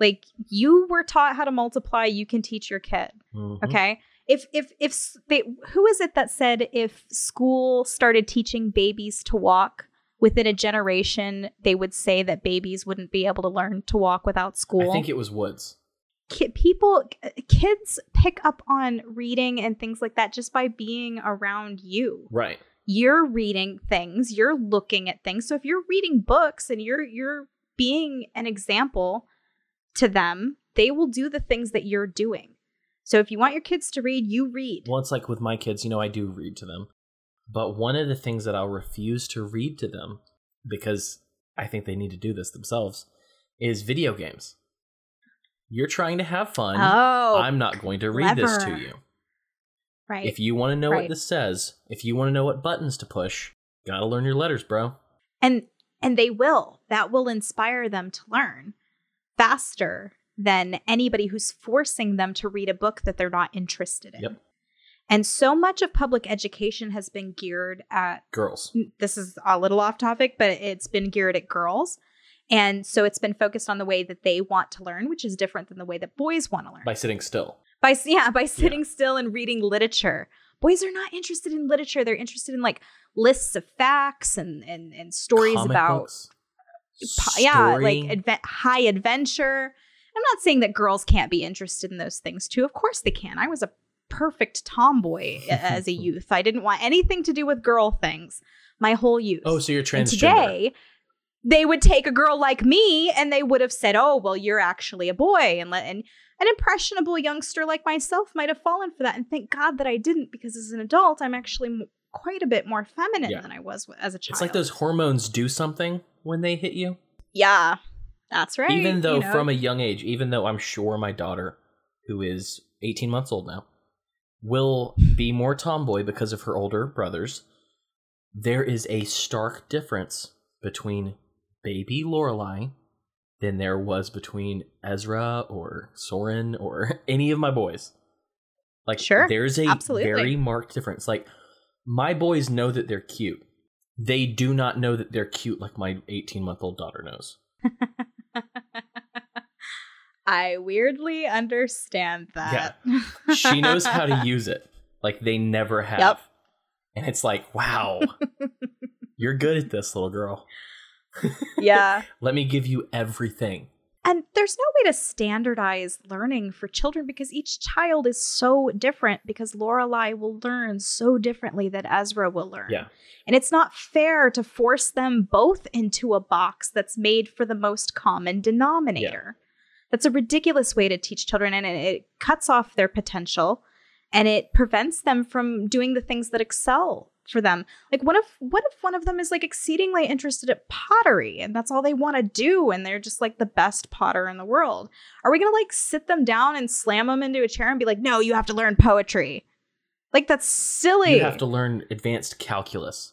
Like you were taught how to multiply, you can teach your kid. Mhm. Okay. If if if they who is it that said if school started teaching babies to walk within a generation, they would say that babies wouldn't be able to learn to walk without school. I think it was Woods. Ki- people kids pick up on reading and things like that just by being around you Right. you're reading things you're looking at things so if you're reading books and you're you're being an example to them they will do the things that you're doing so if you want your kids to read you read Well, it's like with my kids, you know, I do read to them. But one of the things that I'll refuse to read to them because I think they need to do this themselves is video games. You're trying to have fun. oh I'm not going to read this to you. right If you want to know Right. what this says, if you want to know what buttons to push, gotta learn your letters, bro. and and they will that will inspire them to learn faster than anybody who's forcing them to read a book that they're not interested in Yep. and so much of public education has been geared at Girls. this is a little off topic, but it's been geared at girls. And so it's been focused on the way that they want to learn, which is different than the way that boys want to learn. By sitting still. By yeah, by sitting still and reading literature. Boys are not interested in literature. They're interested in like lists of facts and and, and stories Comic about books, po- yeah, like adve- high adventure. I'm not saying that girls can't be interested in those things too. Of course they can. I was a perfect tomboy as a youth. I didn't want anything to do with girl things my whole youth. Oh, so you're And transgender. today, they would take a girl like me and they would have said, "Oh, well, you're actually a boy," and let and an impressionable youngster like myself might have fallen for that. And thank God that I didn't, because as an adult, I'm actually quite a bit more feminine Yeah. than I was as a child. It's like those hormones do something when they hit you. Yeah, that's right. even though you know? from a young age, even though I'm sure my daughter, who is 18 months old now, will be more tomboy because of her older brothers. There is a stark difference between baby Lorelai than there was between Ezra or Soren or any of my boys. Like Sure, there's a absolutely. very marked difference. Like my boys know that they're cute. They do not know that they're cute like my 18 month old daughter knows. I weirdly understand that. Yeah. She knows how to use it. Like they never have. Yep. And it's like, wow, you're good at this, little girl. yeah. Let me give you everything. And there's no way to standardize learning for children because each child is so different because Lorelai will learn so differently that Ezra will learn. Yeah. And it's not fair to force them both into a box that's made for the most common denominator. That's a ridiculous way to teach children and it cuts off their potential and it prevents them from doing the things that excel for them. Like what if what if one of them is like exceedingly interested at pottery and that's all they want to do and they're just like the best potter in the world? Are we going to like sit them down and slam them into a chair and be like, "No, you have to learn poetry." Like that's silly. You have to learn advanced calculus.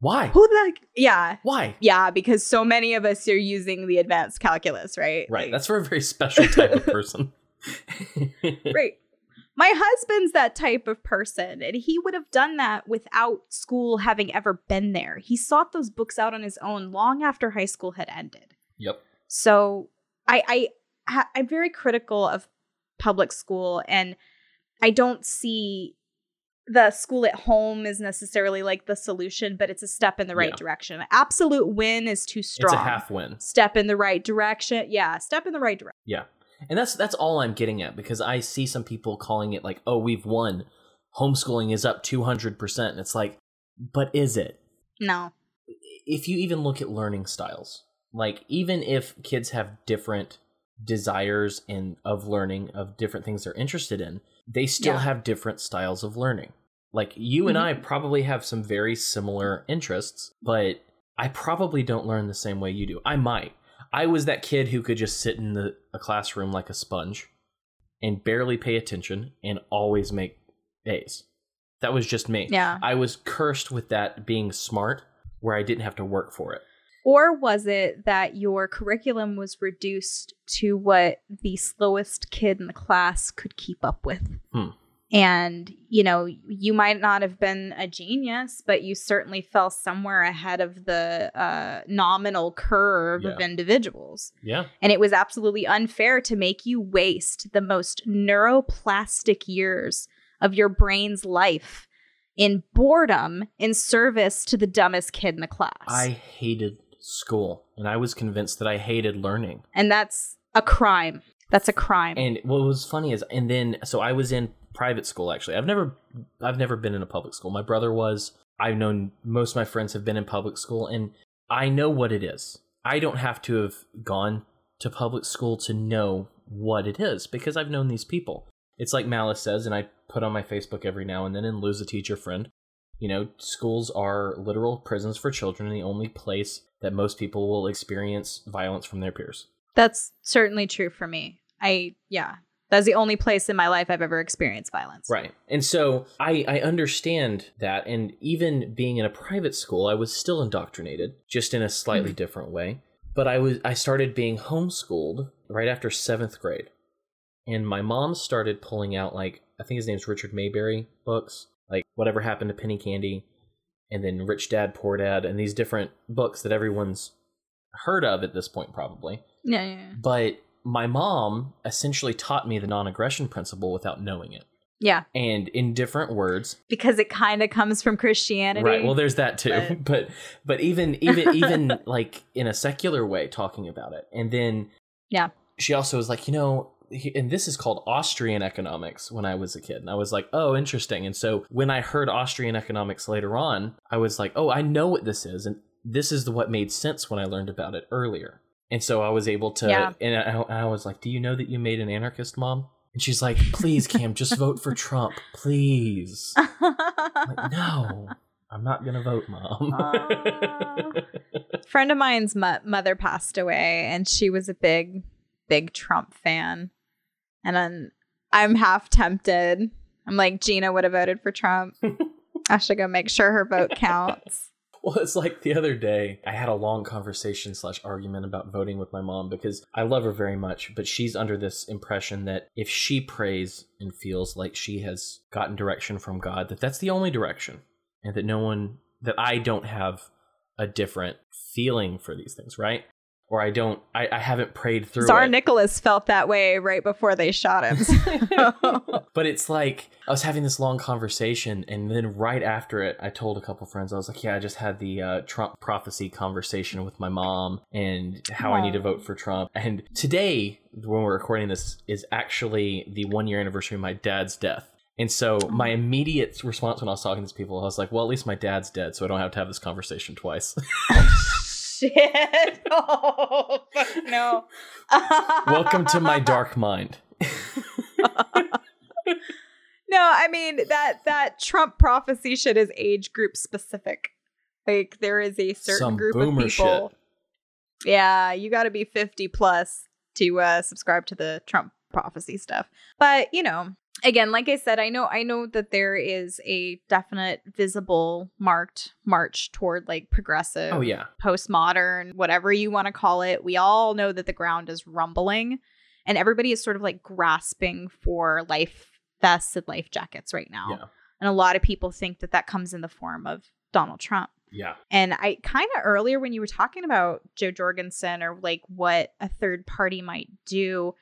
Why? Who the yeah. Why? Yeah, because so many of us are using the advanced calculus, right? Right. Like- That's for a very special type of person. right. My husband's that type of person, and he would have done that without school having ever been there. He sought those books out on his own long after high school had ended. Yep. So I, I I'm very critical of public school, and I don't see the school at home is necessarily like the solution, but it's a step in the right Yeah. direction. Absolute win is too strong. It's a half win. Step in the right direction. Yeah, step in the right direction. Yeah. And that's that's all I'm getting at because I see some people calling it like, "Oh, we've won. Homeschooling is up 200%." And it's like, "But is it?" No. if you even look at learning styles, like even if kids have different desires and of learning of different things they're interested in, they still Yeah. have different styles of learning. Like you and mm-hmm. I probably have some very similar interests, but I probably don't learn the same way you do. I might. I was that kid who could just sit in the a classroom like a sponge and barely pay attention and always make A's. That was just me. Yeah. I was cursed with that being smart where I didn't have to work for it. Or was it that your curriculum was reduced to what the slowest kid in the class could keep up with? Hmm. And, you know, you might not have been a genius, but you certainly fell somewhere ahead of the uh, nominal curve of individuals. Yeah. And it was absolutely unfair to make you waste the most neuroplastic years of your brain's life in boredom in service to the dumbest kid in the class. I hated school and I was convinced that I hated learning. and that's a crime. That's a crime. And what was funny is and then so I was in private school actually. I've never I've never been in a public school. My brother was. I've known most of my friends have been in public school and I know what it is. I don't have to have gone to public school to know what it is because I've known these people. It's like Malice says and I put on my Facebook every now and then and lose a teacher friend. You know, schools are literal prisons for children and the only place that most people will experience violence from their peers. that's certainly true for me. I, yeah, that's the only place in my life I've ever experienced violence. Right. And so I, I understand that. And even being in a private school, I was still indoctrinated, just in a slightly hmm. different way. But I was I started being homeschooled right after seventh grade. And my mom started pulling out like I think his name's Richard Maybury books, like Whatever Happened to Penny Candy, and then Rich Dad Poor Dad, and these different books that everyone's heard of at this point probably. Yeah, yeah, yeah. But my mom essentially taught me the non-aggression principle without knowing it Yeah, and in different words because it kind of comes from Christianity. right well there's that too But- but but even even even like in a secular way talking about it and then Yeah. she also was like you know and this is called Austrian economics when I was a kid. And I was like, oh, interesting. And so when I heard Austrian economics later on, I was like, oh, I know what this is. And this is the, what made sense when I learned about it earlier. And so I was able to, Yeah. and I, I was like, do you know that you made an anarchist, mom? And she's like, please, Cam, just vote for Trump, please. I'm like, no, I'm not going to vote, mom. Aw. friend of mine's mo- mother passed away and she was a big big trump fan and then i'm half tempted I'm like, Gina would have voted for Trump. I should go make sure her vote counts. Well, it's like the other day, I had a long conversation slash argument about voting with my mom because I love her very much, but she's under this impression that if she prays and feels like she has gotten direction from God, that that's the only direction, and that no one, that I don't have a different feeling for these things, right? Or I don't, I, I haven't prayed through Tsar it. Nicholas felt that way right before they shot him. but it's like I was having this long conversation, and then right after it, I told a couple friends, I was like, "Yeah, I just had the uh, Trump prophecy conversation with my mom, and how I need to vote for Trump." And today, when we're recording this, is actually the one year anniversary of my dad's death. And so my immediate response when I was talking to these people, I was like, "Well, at least my dad's dead, so I don't have to have this conversation twice." Shit. Oh, fuck no. Welcome to my dark mind. No, I mean that that Trump prophecy shit is age group specific. Like there is a certain Some group of people. shit. Yeah, you got to be 50 plus to uh subscribe to the Trump prophecy stuff. But, you know, again, like I said, I know I know that there is a definite visible marked march toward like progressive Oh yeah, postmodern, whatever you want to call it. We all know that the ground is rumbling and everybody is sort of like grasping for life vests and life jackets right now. yeah, And a lot of people think that that comes in the form of Donald Trump. yeah. And I kind of earlier when you were talking about Jo Jorgensen or like what a third party might do,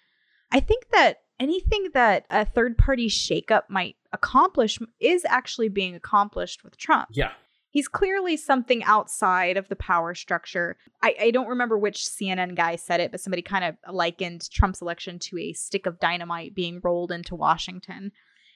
I think that anything that a third party shakeup might accomplish is actually being accomplished with Trump Yeah, he's clearly something outside of the power structure. I, I don't remember which CNN guy said it, but somebody kind of likened Trump's election to a stick of dynamite being rolled into Washington.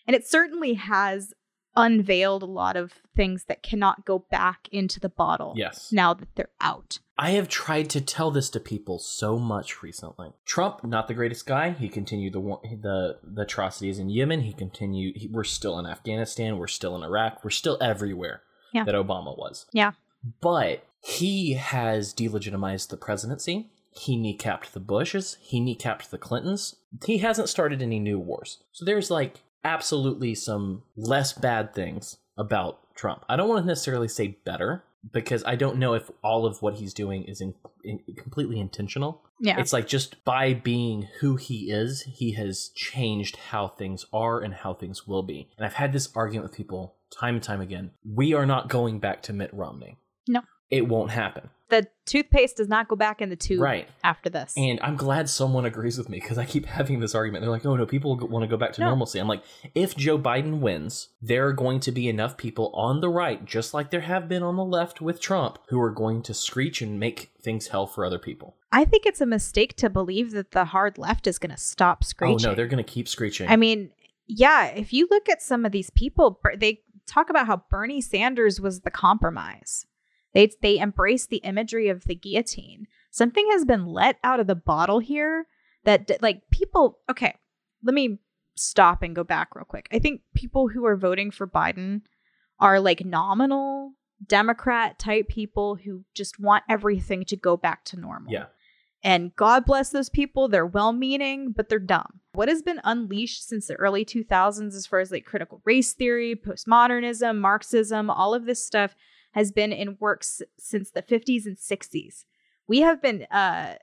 And it certainly has unveiled a lot of things that cannot go back into the bottle yes. now that they're out. I have tried to tell this to people so much recently. Trump, not the greatest guy. He continued the war- the the atrocities in Yemen. He continued. He, we're still in Afghanistan. We're still in Iraq. We're still everywhere Yeah. that Obama was. Yeah. But he has delegitimized the presidency. He kneecapped the Bushes. He kneecapped the Clintons. He hasn't started any new wars. So there's like absolutely some less bad things about Trump. I don't want to necessarily say better because I don't know if all of what he's doing is in, in, completely intentional. Yeah. It's like just by being who he is, he has changed how things are and how things will be. And I've had this argument with people time and time again. We are not going back to Mitt Romney. No. It won't happen. The toothpaste does not go back in the tube Right. after this. And I'm glad someone agrees with me because I keep having this argument. They're like, oh no, people want to go back to No. normalcy. I'm like, if Joe Biden wins, there are going to be enough people on the right, just like there have been on the left with Trump, who are going to screech and make things hell for other people. I think it's a mistake to believe that the hard left is going to stop screeching. Oh no, they're going to keep screeching. I mean, yeah, if you look at some of these people, they talk about how Bernie Sanders was the compromise. They they embrace the imagery of the guillotine. Something has been let out of the bottle here that like people, okay, let me stop and go back real quick. I think people who are voting for Biden are like nominal Democrat type people who just want everything to go back to normal. Yeah. And God bless those people. They're well meaning, but they're dumb. What has been unleashed since the early 2000s, as far as like critical race theory, postmodernism, Marxism, all of this stuff has been in works since the 50s and 60s. We have been uh,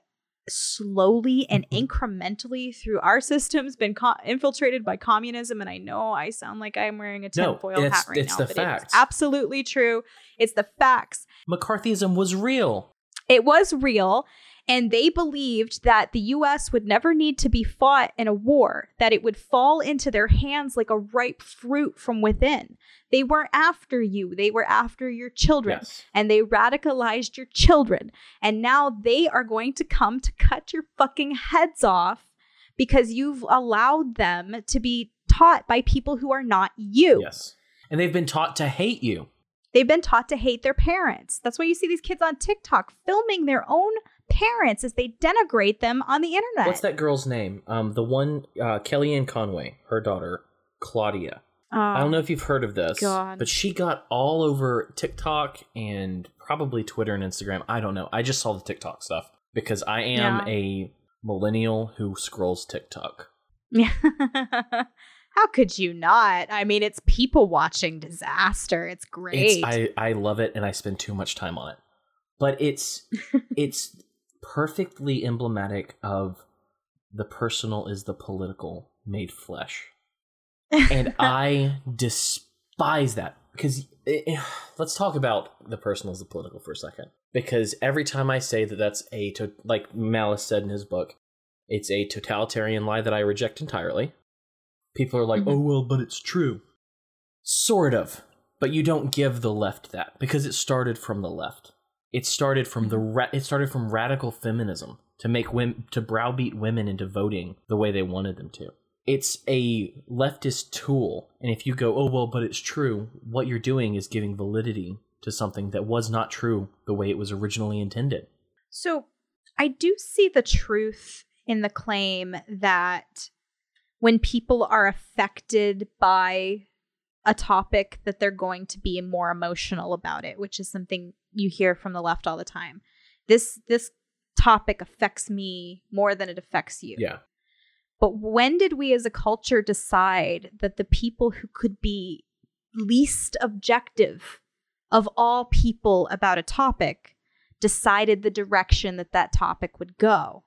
slowly and incrementally through our systems been co- infiltrated by communism. And I know I sound like I'm wearing a tinfoil it's- hat right it's now, the but facts. it's absolutely true. It's the facts. McCarthyism was real. It was real. And they believed that the US would never need to be fought in a war, that it would fall into their hands like a ripe fruit from within. They weren't after you, they were after your children. Yes. And they radicalized your children. And now they are going to come to cut your fucking heads off because you've allowed them to be taught by people who are not you. Yes. And they've been taught to hate you. They've been taught to hate their parents. That's why you see these kids on TikTok filming their own parents as they denigrate them on the internet. What's that girl's name? Um, the one uh, Kellyanne Conway, her daughter Claudia. I don't know if you've heard of this, God. but she got all over TikTok and probably Twitter and Instagram. I don't know. I just saw the TikTok stuff because I am Yeah. a millennial who scrolls TikTok. Yeah. How could you not? I mean, it's people watching disaster. It's great. It's, I I love it, and I spend too much time on it. But it's it's perfectly emblematic of the personal is the political made flesh, and I despise that because let's talk about the personal is the political for a second. Because every time I say that that's a to, like Malice said in his book, it's a totalitarian lie that I reject entirely. People are like, Mhm. "Oh well, but it's true." Sort of, but you don't give the left that because it started from the left. It started from the mm-hmm. ra- it started from radical feminism to make women to browbeat women into voting the way they wanted them to. It's a leftist tool, and if you go, "Oh well, but it's true," what you're doing is giving validity to something that was not true the way it was originally intended. So I do see the truth in the claim that when people are affected by a topic that they're going to be more emotional about it, which is something you hear from the left all the time. This this topic affects me more than it affects you. Yeah. But when did we as a culture decide that the people who could be least objective of all people about a topic decided the direction that that topic would go?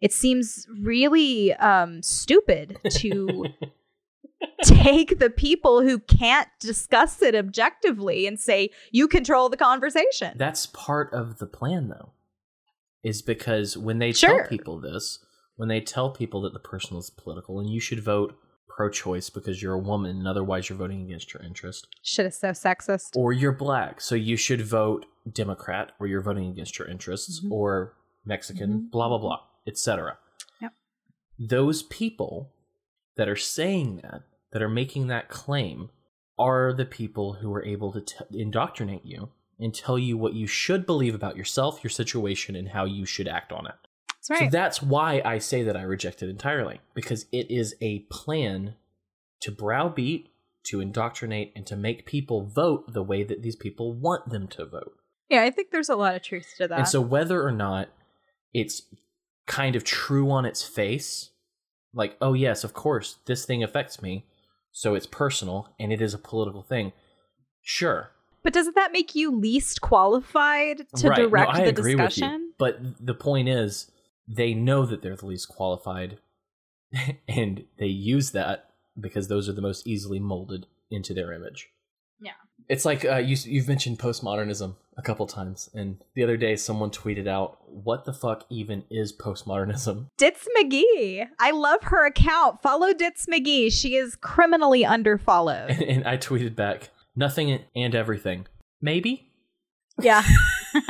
It seems really um, stupid to take the people who can't discuss it objectively and say, you control the conversation. That's part of the plan, though, is because when they Sure. tell people this, when they tell people that the personal is political and you should vote pro choice because you're a woman and otherwise you're voting against your interest, Shit is so sexist. or you're black, so you should vote Democrat or you're voting against your interests, Mhm. or Mexican, Mhm. blah, blah, blah, etc. Yep. Those people that are saying that, that are making that claim, are the people who are able to t- indoctrinate you and tell you what you should believe about yourself, your situation, and how you should act on it. That's right. So that's why I say that I reject it entirely because it is a plan to browbeat, to indoctrinate, and to make people vote the way that these people want them to vote. yeah, I think there's a lot of truth to that. And so whether or not it's kind of true on its face, like, oh yes, of course, this thing affects me, so it's personal and it is a political thing. Sure. But doesn't that make you least qualified to Right. No, direct I the agree with you. discussion? But the point is, they know that they're the least qualified, and they use that because those are the most easily molded into their image. Yeah. It's like uh, you, you've mentioned postmodernism a couple times, and the other day someone tweeted out, "What the fuck even is postmodernism?" Ditz McGee. I love her account. Follow Ditz McGee. She is criminally underfollowed. And, and I tweeted back, "Nothing and everything, maybe." yeah.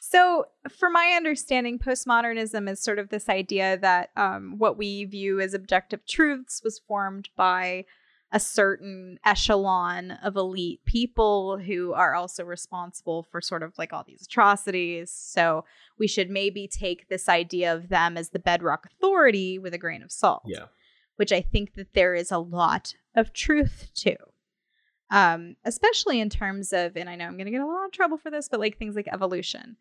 so, for my understanding, postmodernism is sort of this idea that um, what we view as objective truths was formed by a certain echelon of elite people who are also responsible for sort of like all these atrocities. So, we should maybe take this idea of them as the bedrock authority with a grain of salt Yeah. which I think that there is a lot of truth to. Um, especially in terms of, and I know I'm going to get a lot of trouble for this, but like things like evolution.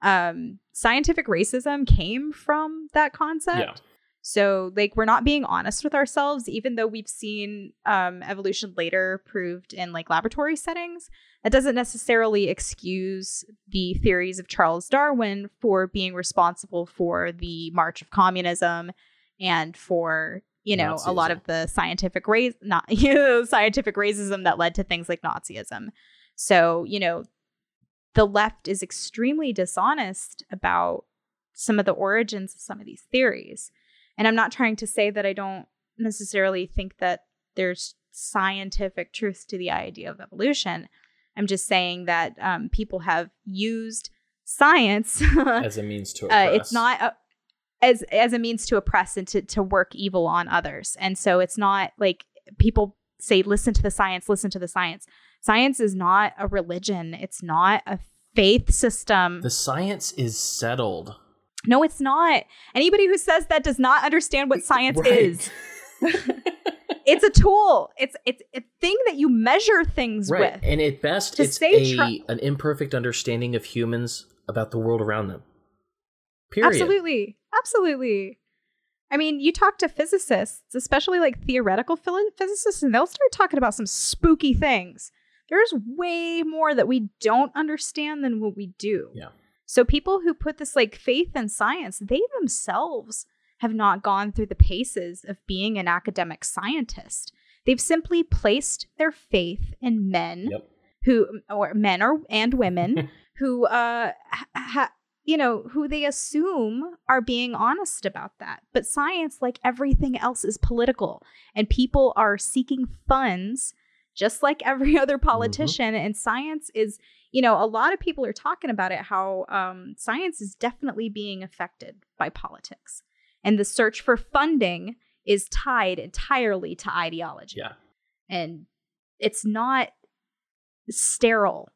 Um, scientific racism came from that concept. Yeah. So, like, we're not being honest with ourselves, even though we've seen um, evolution later proved in like laboratory settings. That doesn't necessarily excuse the theories of Charles Darwin for being responsible for the march of communism and for you know a lot of the scientific race not you know, scientific racism that led to things like Nazism. So you know the left is extremely dishonest about some of the origins of some of these theories. And I'm not trying to say that I don't necessarily think that there's scientific truth to the idea of evolution. I'm just saying that um, people have used science. As a means to uh, it's not a, as as a means to oppress and to to work evil on others. And so it's not like people say, "Listen to the science. Listen to the science." Science is not a religion. It's not a faith system. The science is settled. No, it's not. Anybody who says that does not understand what science Right. is. It's a tool. It's it's a thing that you measure things right. with. And at best, it's a, tru- an imperfect understanding of humans about the world around them. Period. Absolutely. Absolutely. I mean, you talk to physicists, especially like theoretical physicists, and they'll start talking about some spooky things. There's way more that we don't understand than what we do. Yeah. So people who put this like faith in science, they themselves have not gone through the paces of being an academic scientist. They've simply placed their faith in men Yep. who or men or and women who uh ha, you know who they assume are being honest about that but science like everything else is political and people are seeking funds just like every other politician and science is you know a lot of people are talking about it how um, science is definitely being affected by politics and the search for funding is tied entirely to ideology Yeah. and it's not sterile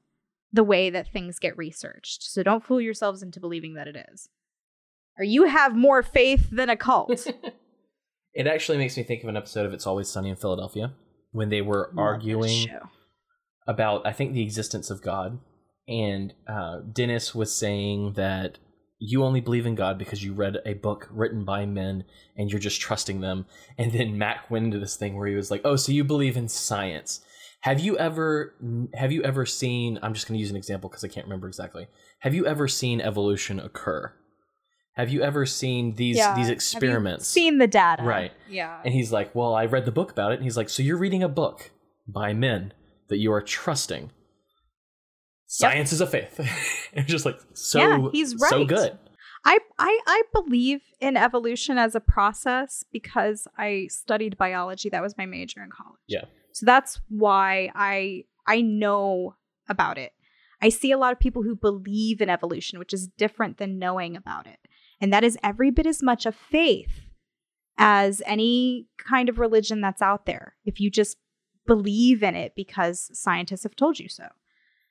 the way that things get researched. So don't fool yourselves into believing that it is. Or you have more faith than a cult. It actually makes me think of an episode of It's Always Sunny in Philadelphia when they were Love arguing about, I think, the existence of God. And uh, Dennis was saying that you only believe in God because you read a book written by men and you're just trusting them. And then Mac went into this thing where he was like, "Oh, so you believe in science? Have you ever have you ever seen? I'm just going to use an example because I can't remember exactly. Have you ever seen evolution occur? Have you ever seen these Yeah. these Have you experiments? seen the data. Right. Yeah. And he's like, Well, I read the book about it. And he's like, So you're reading a book by men that you are trusting. Science is a faith. it's just like so Yeah, he's right. so good. I, I I believe in evolution as a process because I studied biology. That was my major in college. Yeah. So that's why I I know about it. I see a lot of people who believe in evolution, which is different than knowing about it. And that is every bit as much a faith as any kind of religion that's out there. If you just believe in it because scientists have told you so.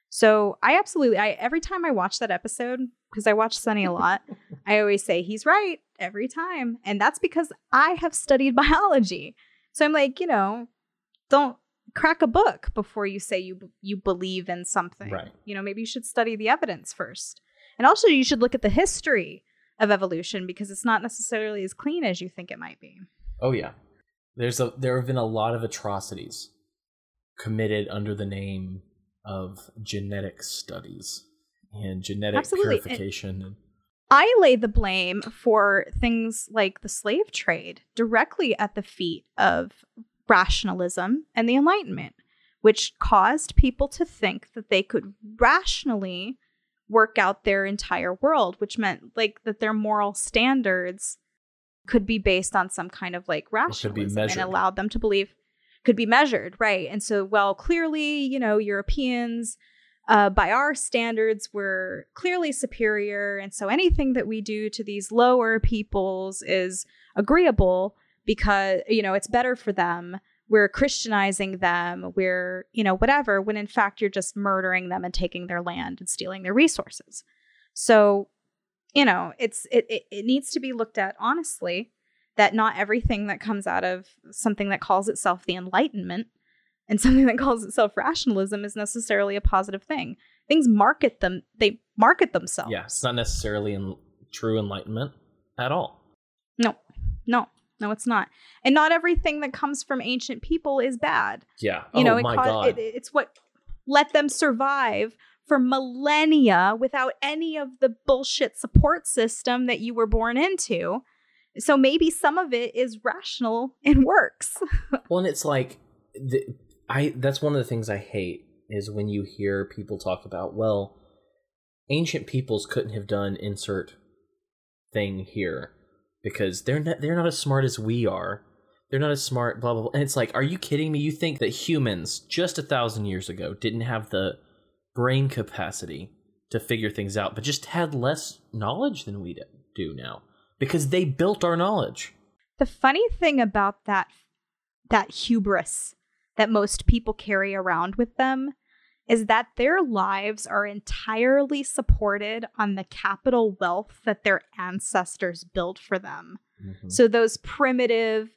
So I absolutely I every time I watch that episode, because I watch Sunny a lot, I always say he's right every time. And that's because I have studied biology. So I'm like, you know, don't crack a book before you say you you believe in something. Right. You know, maybe you should study the evidence first. And also you should look at the history of evolution because it's not necessarily as clean as you think it might be. Oh yeah. There's a there have been a lot of atrocities committed under the name of genetic studies and genetic Absolutely. Purification and I lay the blame for things like the slave trade directly at the feet of rationalism and the Enlightenment, which caused people to think that they could rationally work out their entire world, which meant like that their moral standards could be based on some kind of like rationalism and allowed them to believe could be measured, right? And so, well, clearly, you know, Europeans uh, by our standards, we're clearly superior. And so anything that we do to these lower peoples is agreeable because, you know, it's better for them. We're Christianizing them. We're, you know, whatever, when in fact you're just murdering them and taking their land and stealing their resources. So, you know, it's it, it, it needs to be looked at honestly that not everything that comes out of something that calls itself the Enlightenment and something that calls itself rationalism is necessarily a positive thing. Things market them, they market themselves. yeah, it's not necessarily in true enlightenment at all. No, no, no, it's not. And not everything that comes from ancient people is bad. Yeah. You oh know, it my god. it, it's what let them survive for millennia without any of the bullshit support system that you were born into. So maybe some of it is rational and works. Well, and it's like the, I that's one of the things I hate is when you hear people talk about, well, ancient peoples couldn't have done insert thing here because they're not they're not as smart as we are. They're not as smart, blah blah blah. And it's like, are you kidding me? You think that humans just a thousand years ago didn't have the brain capacity to figure things out, but just had less knowledge than we do now because they built our knowledge. The funny thing about that that hubris that most people carry around with them is that their lives are entirely supported on the capital wealth that their ancestors built for them. Mhm. So those primitive,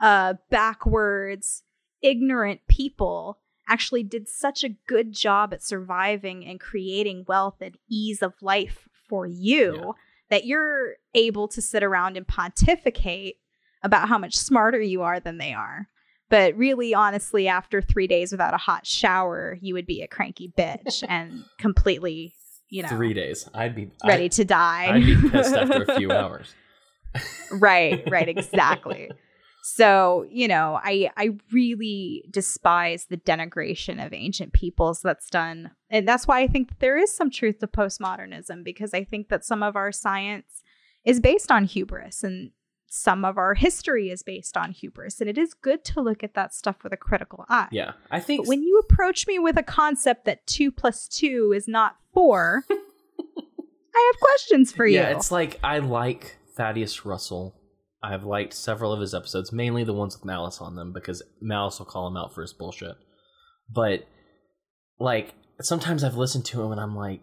uh, backwards, ignorant people actually did such a good job at surviving and creating wealth and ease of life for you Yeah. That you're able to sit around and pontificate about how much smarter you are than they are. But really, honestly, after three days without a hot shower, you would be a cranky bitch and completely, you know, Three days. I'd be ready I, to die. I'd be pissed after a few hours. right, right, exactly. So, you know, I I really despise the denigration of ancient peoples that's done. And that's why I think there is some truth to postmodernism because I think that some of our science is based on hubris and some of our history is based on hubris. And it is good to look at that stuff with a critical eye. Yeah. I think But when you approach me with a concept that two plus two is not four, I have questions for you. Yeah, it's like I like Thaddeus Russell. I've liked several of his episodes, mainly the ones with Malice on them, because Malice will call him out for his bullshit. But like sometimes I've listened to him and I'm like,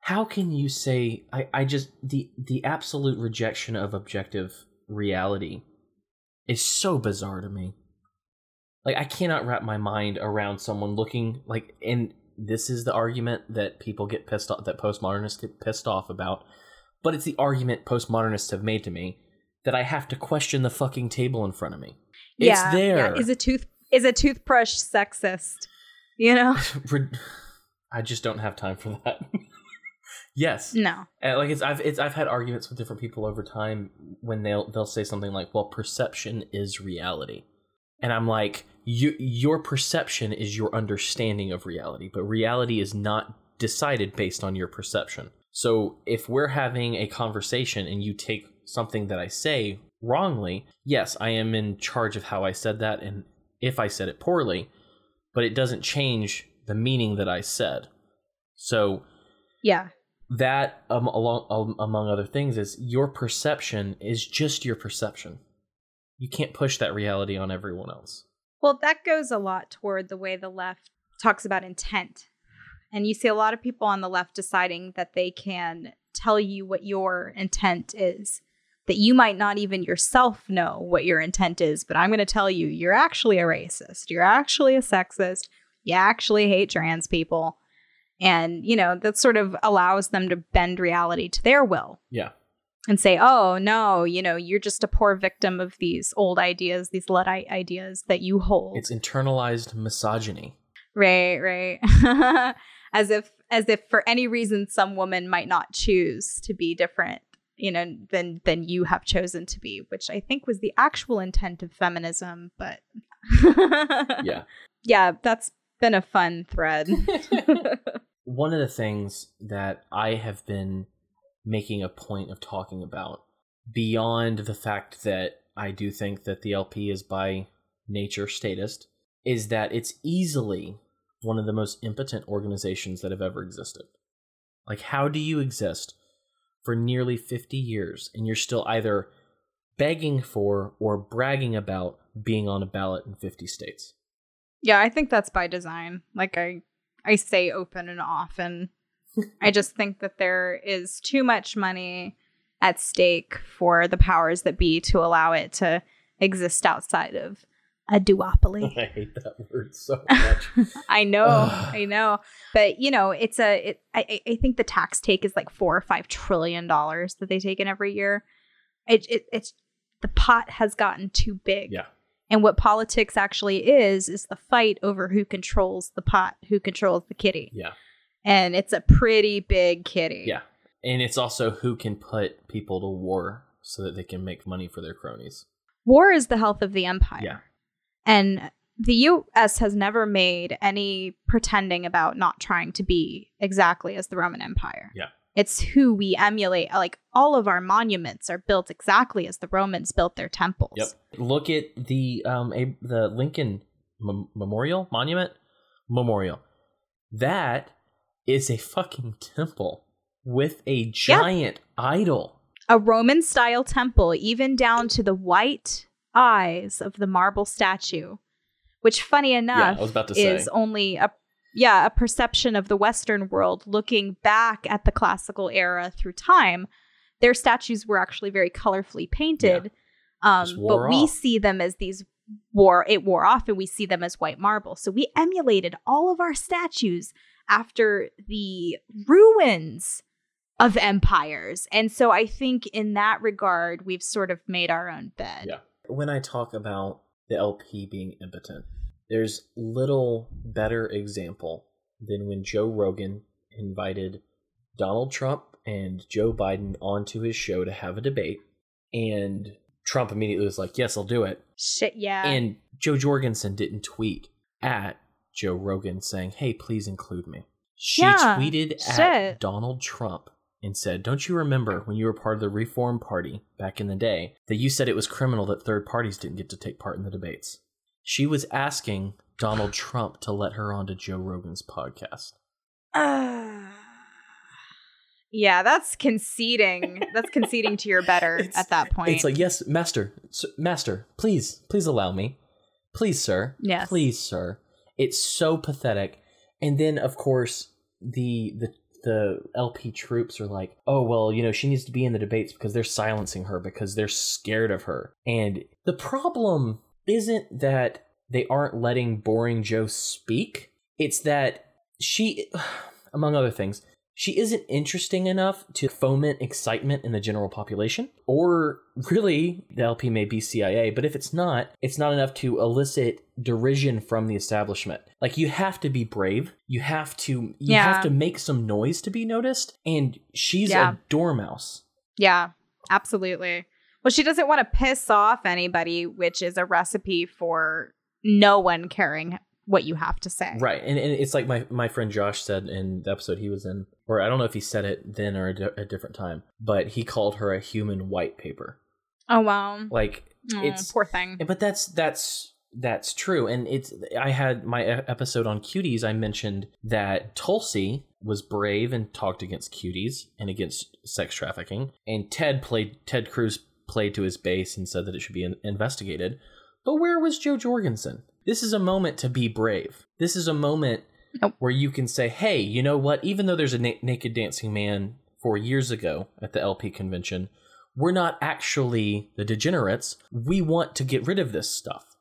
how can you say I, I just the the absolute rejection of objective reality is so bizarre to me. Like I cannot wrap my mind around someone looking like and this is the argument that people get pissed off that postmodernists get pissed off about but it's the argument postmodernists have made to me that I have to question the fucking table in front of me. It's yeah, there. yeah. Is a tooth is a toothbrush sexist? You know? I just don't have time for that. yes, No. Uh, like it's I've it's I've had arguments with different people over time when they'll they'll say something like, "Well, perception is reality," and I'm like, "You your perception is your understanding of reality, but reality is not decided based on your perception." So if we're having a conversation and you take something that I say wrongly, yes, I am in charge of how I said that and if I said it poorly, but it doesn't change the meaning that I said. So Yeah. that um, along um, among other things is your perception is just your perception. You can't push that reality on everyone else. Well, that goes a lot toward the way the left talks about intent. And you see a lot of people on the left deciding that they can tell you what your intent is, that you might not even yourself know what your intent is, but I'm going to tell you, you're actually a racist. You're actually a sexist. You actually hate trans people. And, you know, that sort of allows them to bend reality to their will Yeah. and say, oh, no, you know, you're just a poor victim of these old ideas, these Luddite ideas that you hold. It's internalized misogyny. Right, right. as if as if for any reason some woman might not choose to be different, you know, than than you have chosen to be, which I think was the actual intent of feminism, but Yeah. Yeah, that's been a fun thread. One of the things that I have been making a point of talking about beyond the fact that I do think that the LP is by nature statist is that it's easily one of the most impotent organizations that have ever existed. Like, how do you exist for nearly 50 years and you're still either begging for or bragging about being on a ballot in 50 states? yeah, I think that's by design. Like I I say open and often. I just think that there is too much money at stake for the powers that be to allow it to exist outside of a duopoly. I hate that word so much. I know, I know, but you know, it's a. It, I I- think the tax take is like four or five trillion dollars that they take in every year. It, it it's the pot has gotten too big. yeah. And what politics actually is is the fight over who controls the pot, who controls the kitty, Yeah. and it's a pretty big kitty. Yeah. And it's also who can put people to war so that they can make money for their cronies. War is the health of the empire. Yeah. And the US has never made any pretending about not trying to be exactly as the Roman Empire. Yeah. It's who we emulate. Like all of our monuments are built exactly as the Romans built their temples. Yep. Look at the um a, the Lincoln Mem- Memorial Monument Memorial. That is a fucking temple with a giant idol. A Roman style temple, even down to the white eyes of the marble statue, which, funny enough, I was about to is say. only a yeah a perception of the Western world looking back at the classical era through time. Their statues were actually very colorfully painted, Just um, but we see them as these wore it wore off, and we see them as white marble. So we emulated all of our statues after the ruins of empires. And so I think in that regard, we've sort of made our own bed. Yeah. When I talk about the LP being impotent, there's little better example than when Joe Rogan invited Donald Trump and Joe Biden onto his show to have a debate, and Trump immediately was like, "Yes, I'll do it." Shit, yeah. And Jo Jorgensen didn't tweet at Joe Rogan saying, "Hey, please include me." She Yeah, tweeted at. Donald Trump and said, "Don't you remember when you were part of the Reform Party back in the day that you said it was criminal that third parties didn't get to take part in the debates?" She was asking Donald Trump to let her onto Joe Rogan's podcast. Uh, yeah, that's conceding. that's conceding to your better at that point. It's like, "Yes, master, s- master, please, please allow me. Please, sir. Yes. Please, sir." It's so pathetic. And then of course, the the the LP troops are like, "Oh, well, you know, she needs to be in the debates because they're silencing her because they're scared of her." And the problem isn't that they aren't letting boring Jo speak. It's that she among other things, she isn't interesting enough to foment excitement in the general population. Or really, the LP may be CIA, but if it's not, it's not enough to elicit derision from the establishment. Like you have to be brave. You have to you Yeah. have to make some noise to be noticed. And she's Yeah. a dormouse. yeah, absolutely. Well, she doesn't want to piss off anybody, which is a recipe for no one caring what you have to say. Right. And, and it's like my, my friend Josh said in the episode he was in, or I don't know if he said it then or a, di- a different time, but he called her a human white paper. Oh wow. Like Aw, it's poor thing. but that's that's that's true and it's i had my episode on cuties i mentioned that tulsi was brave and talked against cuties and against sex trafficking and ted played ted cruz played to his base and said that it should be in- investigated but where was jo jorgensen this is a moment to be brave this is a moment Nope. where you can say hey you know what even though there's a na- naked dancing man four years ago at the lp convention we're not actually the degenerates. We want to get rid of this stuff.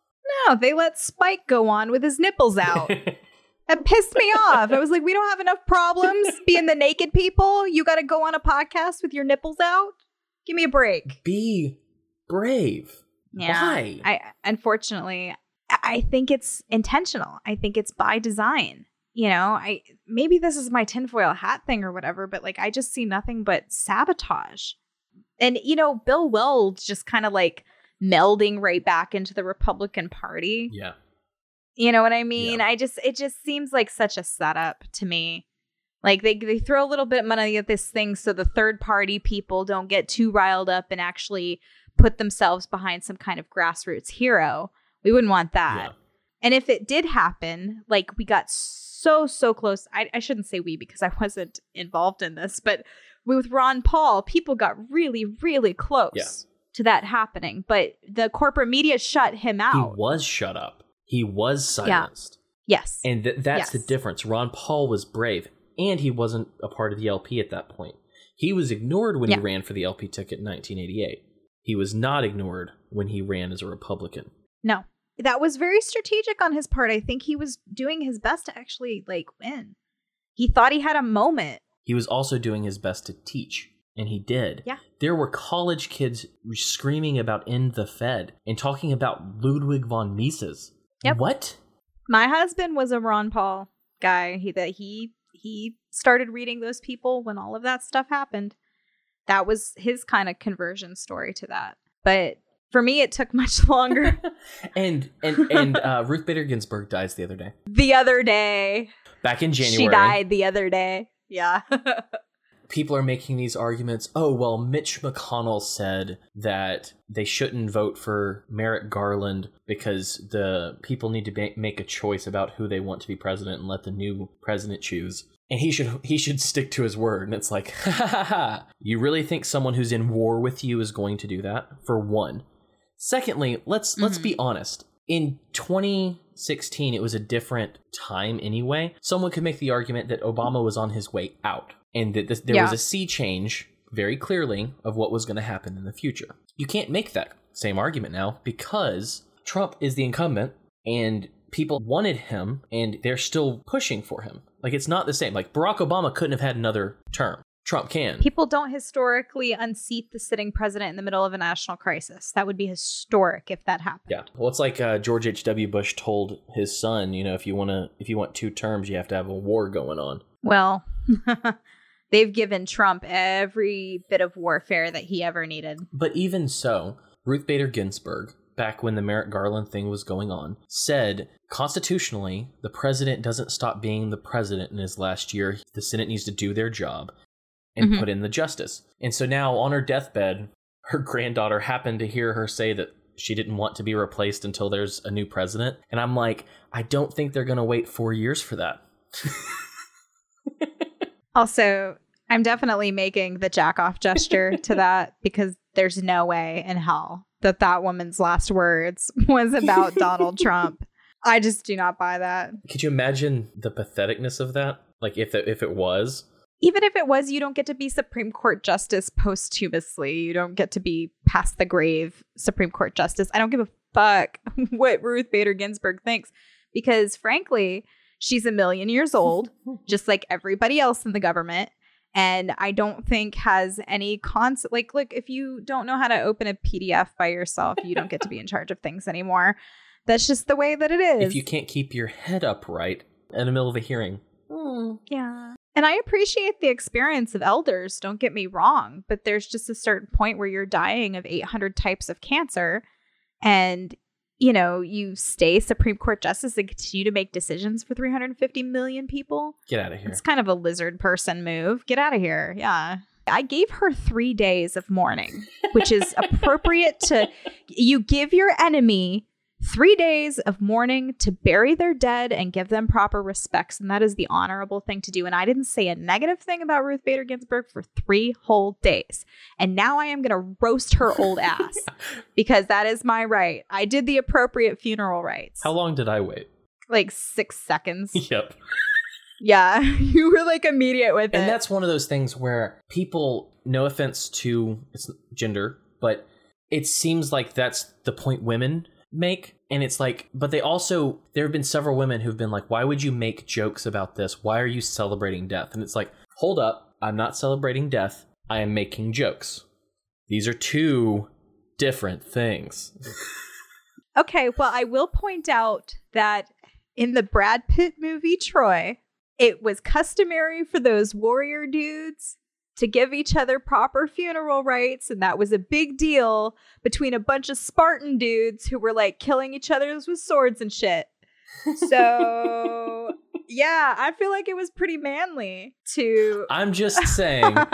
No, they let Spike go on with his nipples out. It pissed me off. I was like, we don't have enough problems being the naked people. You got to go on a podcast with your nipples out. Give me a break. Be brave. Yeah. Why? I unfortunately, I- think it's intentional. I think it's by design. You know, I maybe this is my tinfoil hat thing or whatever, but like I just see nothing but sabotage. And you know, Bill Weld just kind of like melding right back into the Republican Party. yeah. You know what I mean? I just it just seems like such a setup to me. Like they they throw a little bit of money at this thing so the third party people don't get too riled up and actually put themselves behind some kind of grassroots hero. We wouldn't want that. Yeah. And if it did happen, like we got so so close. I, I shouldn't say we because I wasn't involved in this, but with Ron Paul, people got really really close Yeah. to that happening. But the corporate media shut him out. He was shut up. He was silenced. yes. And th- that's the difference. Ron Paul was brave, and he wasn't a part of the LP at that point. He was ignored when Yeah. he ran for the LP ticket in 1988. He was not ignored when he ran as a Republican. No. That was very strategic on his part. I think he was doing his best to actually like win. He thought he had a moment. He was also doing his best to teach, and he did. Yeah. There were college kids screaming about End the Fed and talking about Ludwig von Mises. Yep. What? My husband was a Ron Paul guy. He that he he started reading those people when all of that stuff happened. That was his kind of conversion story to that. But for me it took much longer. And and and uh, Ruth Bader Ginsburg dies the other day. the other day. Back in January, She died the other day. Yeah. people are making these arguments. Oh well, Mitch McConnell said that they shouldn't vote for Merrick Garland because the people need to ba- make a choice about who they want to be president and let the new president choose. And he should he should stick to his word. And it's like. You really think someone who's in war with you is going to do that? For one. Secondly, let's let's Mhm. be honest. In 2016, it was a different time anyway. Someone could make the argument that Obama was on his way out and that this, there was a sea change very clearly of what was going to happen in the future. You can't make that same argument now because Trump is the incumbent and people wanted him and they're still pushing for him. Like it's not the same. Like Barack Obama couldn't have had another term. Trump can. People don't historically unseat the sitting president in the middle of a national crisis. That would be historic if that happened. Yeah. Well, it's like uh, George H. W. Bush told his son, you know, if you want to, if you want two terms, you have to have a war going on. Well, they've given Trump every bit of warfare that he ever needed. But even so, Ruth Bader Ginsburg, back when the Merrick Garland thing was going on, said constitutionally the president doesn't stop being the president in his last year. The Senate needs to do their job and Mhm. put in the justice. And so now on her deathbed, her granddaughter happened to hear her say that she didn't want to be replaced until there's a new president. And I'm like, I don't think they're going to wait four years for that. Also, I'm definitely making the jack off gesture to that because there's no way in hell that that woman's last words was about Donald Trump. I just do not buy that. Could you imagine the patheticness of that? Like if it, if it was, Even if it was, you don't get to be Supreme Court Justice posthumously. You don't get to be past the grave Supreme Court Justice. I don't give a fuck what Ruth Bader Ginsburg thinks because, frankly, she's a million years old, just like everybody else in the government. And I don't think has any concept. Like, look, if you don't know how to open a PDF by yourself, you don't get to be in charge of things anymore. That's just the way that it is. if you can't keep your head upright in the middle of a hearing, hmm, Yeah. And I appreciate the experience of elders, don't get me wrong, but there's just a certain point where you're dying of 800 types of cancer and you know, you stay Supreme Court justice and continue to make decisions for 350 million people. get out of here. It's kind of a lizard person move. Get out of here. Yeah. I gave her three days of mourning, which is appropriate to you give your enemy three days of mourning to bury their dead and give them proper respects. And that is the honorable thing to do. And I didn't say a negative thing about Ruth Bader Ginsburg for three whole days. And now I am going to roast her old ass because that is my right. I did the appropriate funeral rites. How long did I wait? Like six seconds. yep. yeah. You were like immediate with And it. And that's one of those things where people, no offense to its gender, but it seems like that's the point women make. And it's like, but they also, there have been several women who've been like, why would you make jokes about this? Why are you celebrating death? And it's like, hold up, I'm not celebrating death. I am making jokes. These are two different things. Okay, well, I will point out that in the Brad Pitt movie Troy, it was customary for those warrior dudes to give each other proper funeral rites, and that was a big deal between a bunch of Spartan dudes who were like killing each other with swords and shit. So, yeah, I feel like it was pretty manly to. I'm just saying.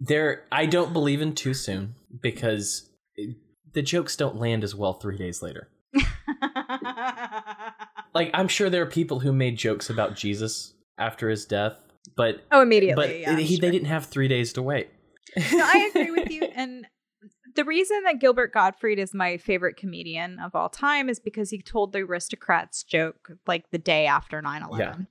there i don't believe in too soon because the jokes don't land as well three days later like i'm sure there are people who made jokes about jesus after his death but oh, immediately. but yeah, he, sure. they didn't have three days to wait no, I agree with you. And the reason that Gilbert Gottfried is my favorite comedian of all time is because he told the aristocrats joke like the day after 9 11. Yeah.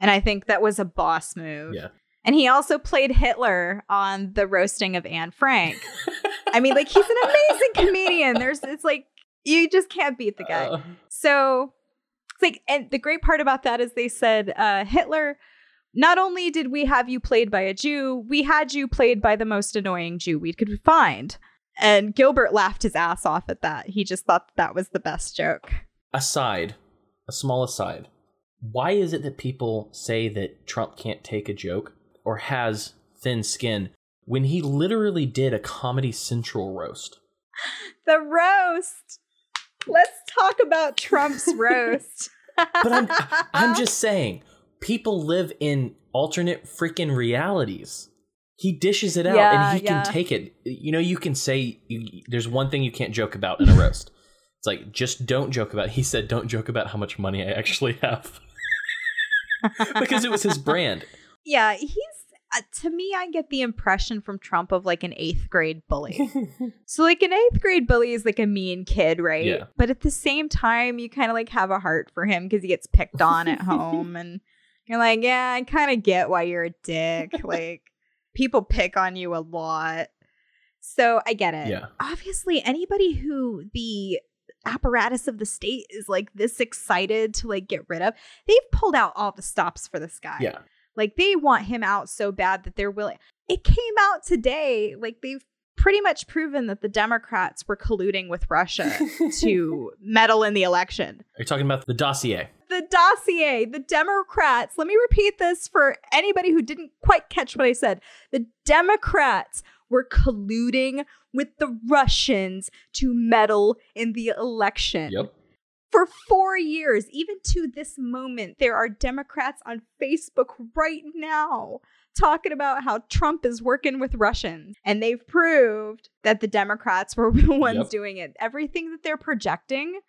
And I think that was a boss move. yeah And he also played Hitler on the roasting of Anne Frank. I mean, like, he's an amazing comedian. There's, it's like, you just can't beat the guy. Uh, So it's like, and the great part about that is they said, uh, Hitler, not only did we have you played by a Jew, we had you played by the most annoying Jew we could find. And Gilbert laughed his ass off at that. He just thought that was the best joke. aside a small aside why is it that people say that trump can't take a joke or has thin skin when he literally did a comedy central roast The roast. Let's talk about Trump's roast. But I'm I'm just saying, people live in alternate freaking realities. He dishes it out Yeah, and he yeah. can take it. You know, you can say you, there's one thing you can't joke about in a roast. It's like just don't joke about. He said, "Don't joke about how much money I actually have," because it was his brand. Yeah, he's uh, to me. I get the impression from Trump of like an eighth grade bully. so like an eighth grade bully is like a mean kid, right? Yeah. But at the same time, you kind of like have a heart for him because he gets picked on at home, and you're like, yeah, I kind of get why you're a dick. like people pick on you a lot, so I get it. Yeah. Obviously, anybody who the apparatus of the state is like this excited to like get rid of, they've pulled out all the stops for this guy. Yeah, Like they want him out so bad that they're willing. It came out today. Like they've pretty much proven that the Democrats were colluding with Russia to meddle in the election. Are you talking about the dossier? The dossier, the Democrats, let me repeat this for anybody who didn't quite catch what I said. The Democrats were colluding with the Russians to meddle in the election. Yep. For four years, even to this moment, there are Democrats on Facebook right now talking about how Trump is working with Russians. And they've proved that the Democrats were the ones Yep. doing it. Everything that they're projecting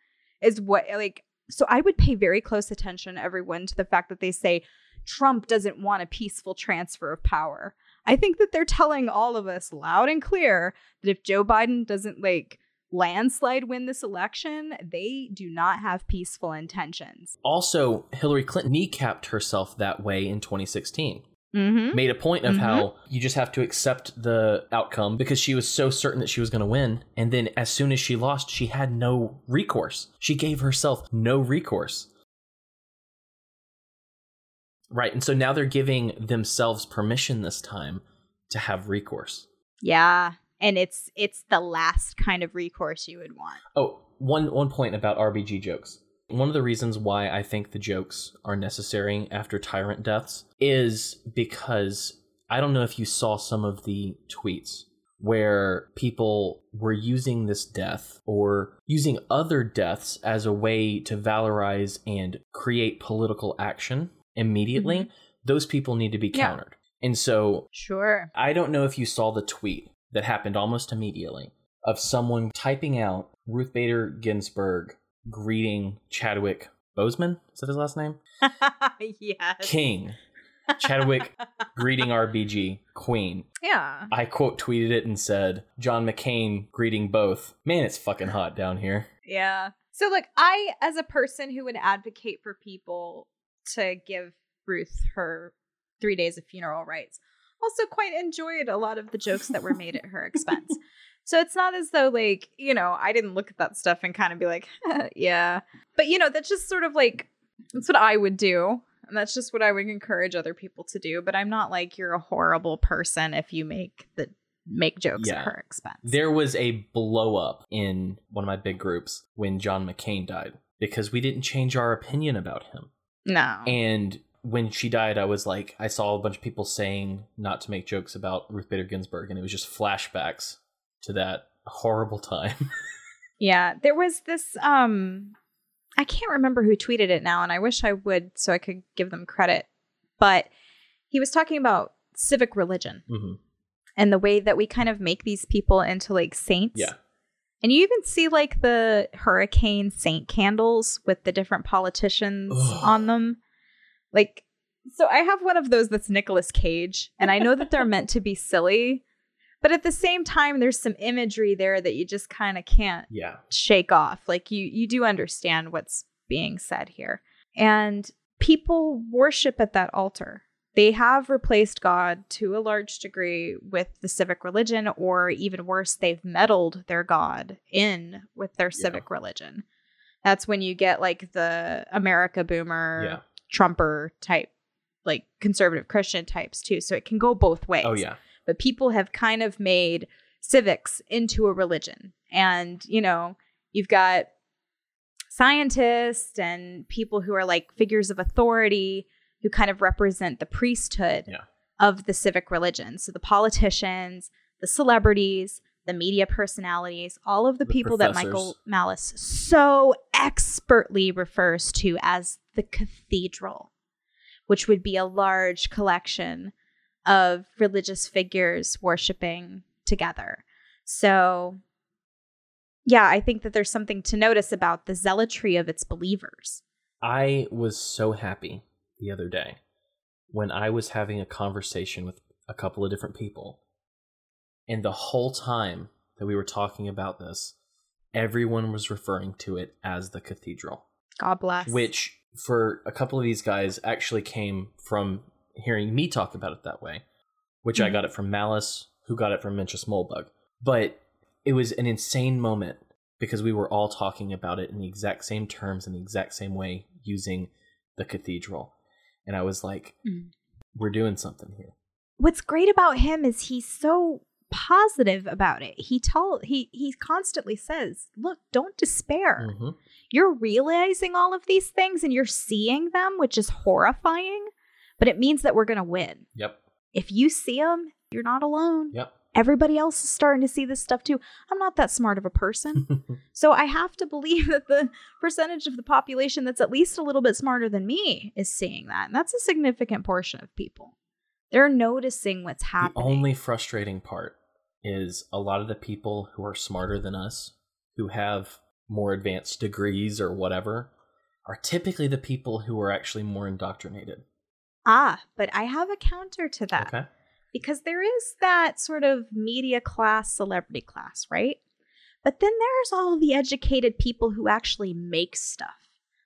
is what, like, so I would pay very close attention, everyone, to the fact that they say Trump doesn't want a peaceful transfer of power. I think that they're telling all of us loud and clear that if Joe Biden doesn't like landslide win this election, they do not have peaceful intentions. Also, Hillary Clinton kneecapped herself that way in 2016. Mm-hmm. Made a point of Mhm. how you just have to accept the outcome because she was so certain that she was going to win. And then as soon as she lost, she had no recourse. She gave herself no recourse. Right. And so now they're giving themselves permission this time to have recourse. Yeah. And it's it's the last kind of recourse you would want. Oh, one one point about RBG jokes. One of the reasons why I think the jokes are necessary after tyrant deaths is because I don't know if you saw some of the tweets where people were using this death or using other deaths as a way to valorize and create political action immediately. Mm-hmm. Those people need to be Yeah. countered. And so Sure. I don't know if you saw the tweet that happened almost immediately of someone typing out Ruth Bader Ginsburg greeting Chadwick Boseman. Is that his last name? yes. King. Chadwick greeting RBG Queen. Yeah. I quote tweeted it and said, John McCain greeting both. Man, it's fucking hot down here. Yeah. So look, I as a person who would advocate for people to give Ruth her 3 days of funeral rites, also quite enjoyed a lot of the jokes that were made at her expense. So it's not as though like, you know, I didn't look at that stuff and kind of be like, yeah. But you know, that's just sort of like that's what I would do. And that's just what I would encourage other people to do, but I'm not like you're a horrible person if you make the make jokes Yeah. at her expense. There was a blow up in one of my big groups when John McCain died because we didn't change our opinion about him. no. And when she died, I was like, I saw a bunch of people saying not to make jokes about Ruth Bader Ginsburg, and it was just flashbacks to that horrible time. Yeah, there was this um I can't remember who tweeted it now and I wish I would so I could give them credit. But he was talking about civic religion hmm and the way that we kind of make these people into like saints. Yeah. And you even see like the hurricane saint candles with the different politicians Ugh. on them. Like so I have one of those that's Nicolas Cage and I know that they're meant to be silly, but at the same time there's some imagery there that you just kind of can't Yeah. shake off. Like you you do understand what's being said here. And people worship at that altar. They have replaced God to a large degree with the civic religion, or even worse, they've meddled their God in with their Yeah. civic religion. That's when you get like the America boomer, Yeah. Trumper type, like conservative Christian types too. So it can go both ways Oh, yeah. But people have kind of made civics into a religion. And, you know, you've got scientists and people who are like figures of authority who kind of represent the priesthood Yeah. of the civic religion. So the politicians, the celebrities, the media personalities, all of the, The people that Michael. Malice so expertly refers to as the cathedral, which would be a large collection of religious figures worshiping together. So, yeah, I think that there's something to notice about the zealotry of its believers. I was so happy the other day when I was having a conversation with a couple of different people. And the whole time that we were talking about this, everyone was referring to it as the cathedral. God bless. which for a couple of these guys actually came from hearing me talk about it that way, which I Mhm. got it from Malice, who got it from Mencius Moldbug. But it was an insane moment because we were all talking about it in the exact same terms in the exact same way using the cathedral. And I was like, Mm. we're doing something here. What's great about him is he's so positive about it. He tell he he constantly says, "Look, don't despair. hmm You're realizing all of these things and you're seeing them, which is horrifying, but it means that we're going to win. Yep. If you see them, you're not alone. Yep. Everybody else is starting to see this stuff too. I'm not that smart of a person. So I have to believe that the percentage of the population that's at least a little bit smarter than me is seeing that. And that's a significant portion of people. They're noticing what's happening. the only frustrating part is a lot of the people who are smarter than us, who have more advanced degrees or whatever, are typically the people who are actually more indoctrinated. Ah, but I have a counter to that. Okay. because there is that sort of media class, celebrity class, right? But then there's all the educated people who actually make stuff,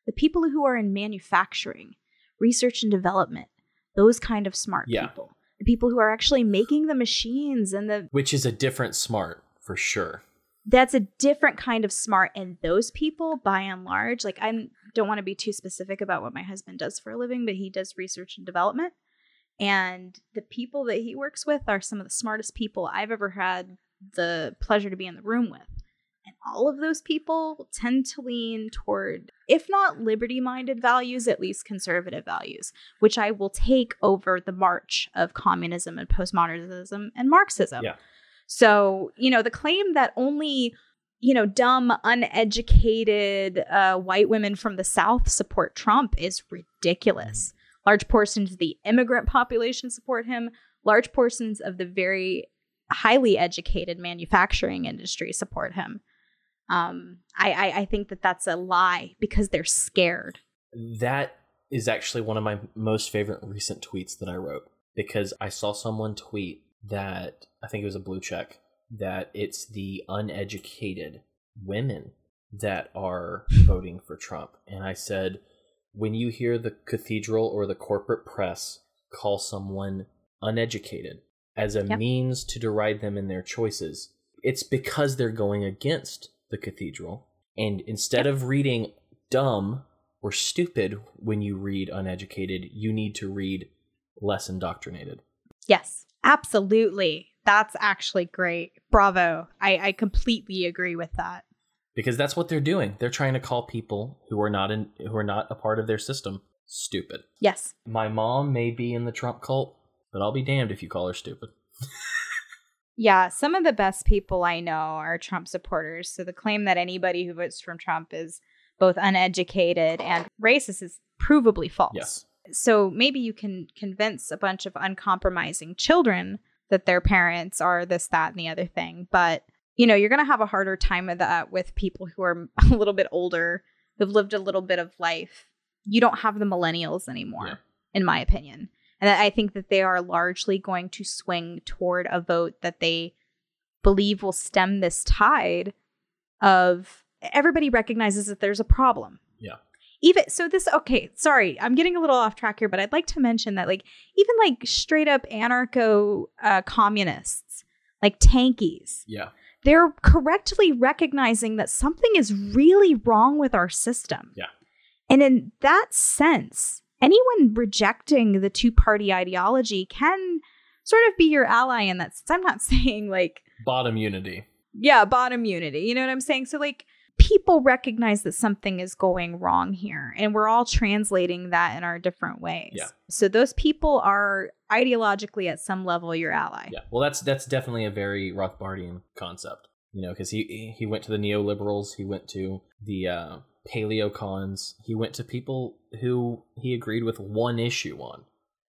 the people who are in manufacturing, research and development, those kind of smart Yeah. people, the people who are actually making the machines and the Which is a different smart for sure. That's a different kind of smart and those people by and large. Like i don't want to be too specific about what my husband does for a living but he does research and development. And the people that he works with are some of the smartest people i've ever had the pleasure to be in the room with. And all of those people tend to lean toward if not liberty minded values at least conservative values which i will take over the march of communism and postmodernism and marxism. Yeah. So, you know, the claim that only, you know, dumb, uneducated uh, white women from the South support Trump is ridiculous. Large portions of the immigrant population support him. Large portions of the very highly educated manufacturing industry support him. Um, I, I, I think that that's a lie because they're scared. That is actually one of my most favorite recent tweets that I wrote because I saw someone tweet that I think it was a blue check that it's the uneducated women that are voting for Trump. And I said, when you hear the cathedral or the corporate press call someone uneducated as a Yep. means to deride them in their choices, it's because they're going against the cathedral. And instead of reading dumb or stupid when you read uneducated, you need to read less indoctrinated. Yes, absolutely. That's actually great. Bravo. I, I completely agree with that. Because that's what they're doing. They're trying to call people who are not in who are not a part of their system stupid. Yes. My mom may be in the Trump cult, but I'll be damned if you call her stupid. Yeah, some of the best people I know are Trump supporters. So the claim that anybody who votes from Trump is both uneducated and racist is provably false. Yes. So maybe you can convince a bunch of uncompromising children that their parents are this, that, and the other thing. But, you know, you're going to have a harder time of that with people who are a little bit older, who've lived a little bit of life. You don't have the millennials anymore, Yeah. in my opinion. And I think that they are largely going to swing toward a vote that they believe will stem this tide of everybody recognizes that there's a problem. Yeah. Even so, this okay. Sorry, I'm getting a little off track here, but I'd like to mention that, like, even like straight up anarcho uh, communists, like tankies, Yeah. they're correctly recognizing that something is really wrong with our system. Yeah. And in that sense, anyone rejecting the two party ideology can sort of be your ally in that sense. I'm not saying like, Bottom unity. yeah, bottom unity. You know what I'm saying? So, like, people recognize that something is going wrong here, and we're all translating that in our different ways. Yeah. So, those people are ideologically at some level your ally. Yeah. Well, that's that's definitely a very Rothbardian concept. You know, because he he went to the neoliberals, he went to the uh, paleocons, he went to people who he agreed with one issue on,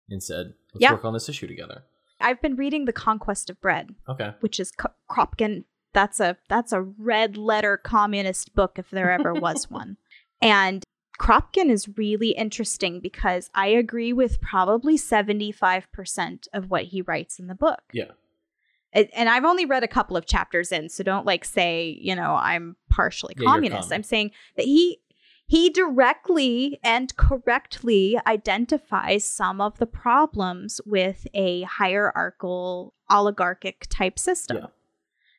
and said, "Let's Yeah. work on this issue together." I've been reading The Conquest of Bread, Okay. which is Kropkin. That's a that's a red letter communist book if there ever was one. And Kropkin is really interesting because I agree with probably 75% of what he writes in the book. Yeah. And I've only read a couple of chapters in, so don't like say, you know, I'm partially Yeah, communist. I'm saying that he he directly and correctly identifies some of the problems with a hierarchical oligarchic type system. Yeah.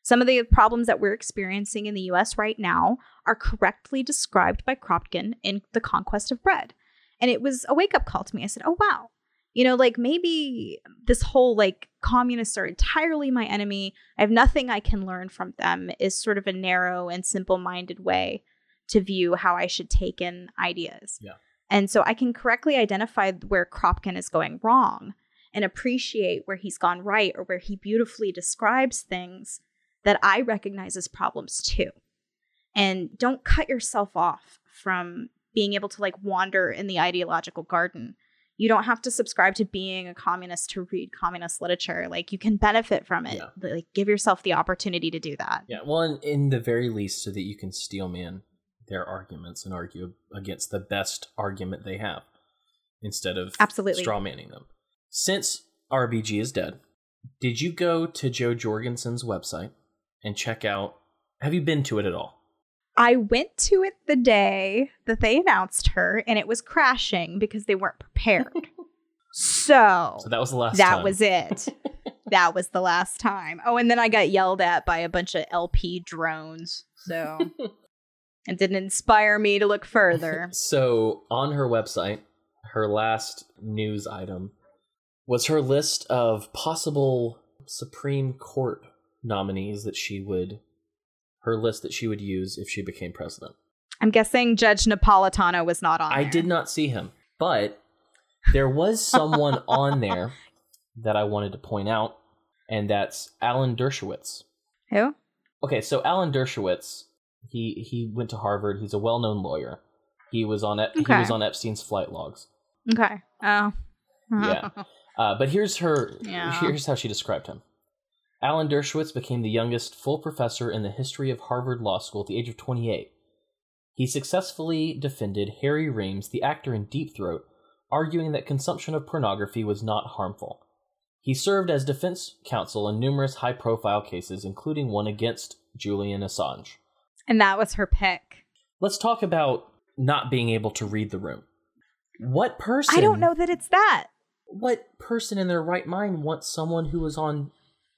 Some of the problems that we're experiencing in the US right now are correctly described by Kropotkin in The Conquest of Bread. And it was a wake up call to me. I said, oh, wow. You know, like maybe this whole like communists are entirely my enemy. I have nothing I can learn from them is sort of a narrow and simple minded way to view how I should take in ideas. Yeah. And so I can correctly identify where Kropkin is going wrong and appreciate where he's gone right or where he beautifully describes things that I recognize as problems too. And don't cut yourself off from being able to like wander in the ideological garden. You don't have to subscribe to being a communist to read communist literature. Like you can benefit from it. Yeah. Like give yourself the opportunity to do that. Yeah, well, in, in the very least, so that you can steel man their arguments and argue against the best argument they have instead of Absolutely. straw manning them. Since RBG is dead, did you go to Jo Jorgensen's website and check out? Have you been to it at all? I went to it the day that they announced her and it was crashing because they weren't prepared. so, So that was the last. that time. was it. that was the last time. Oh, and then I got yelled at by a bunch of LP drones. So it didn't inspire me to look further. So on her website, her last news item was her list of possible Supreme Court nominees that she would her list that she would use if she became president. I'm guessing Judge Napolitano was not on I there. did not see him, but there was someone on there that I wanted to point out, and that's Alan Dershowitz. Who? Okay, so Alan Dershowitz, he he went to Harvard. He's a well-known lawyer. He was on Ep- he was on Epstein's flight logs. Okay. Oh. Yeah. Uh, but here's her. Yeah. Here's how she described him. Alan Dershowitz became the youngest full professor in the history of Harvard Law School at the age of 28. He successfully defended Harry Reams, the actor in Deep Throat, arguing that consumption of pornography was not harmful. He served as defense counsel in numerous high profile cases, including one against Julian Assange. and that was her pick. Let's talk about not being able to read the room. What person I don't know that it's that. what person in their right mind wants someone who is on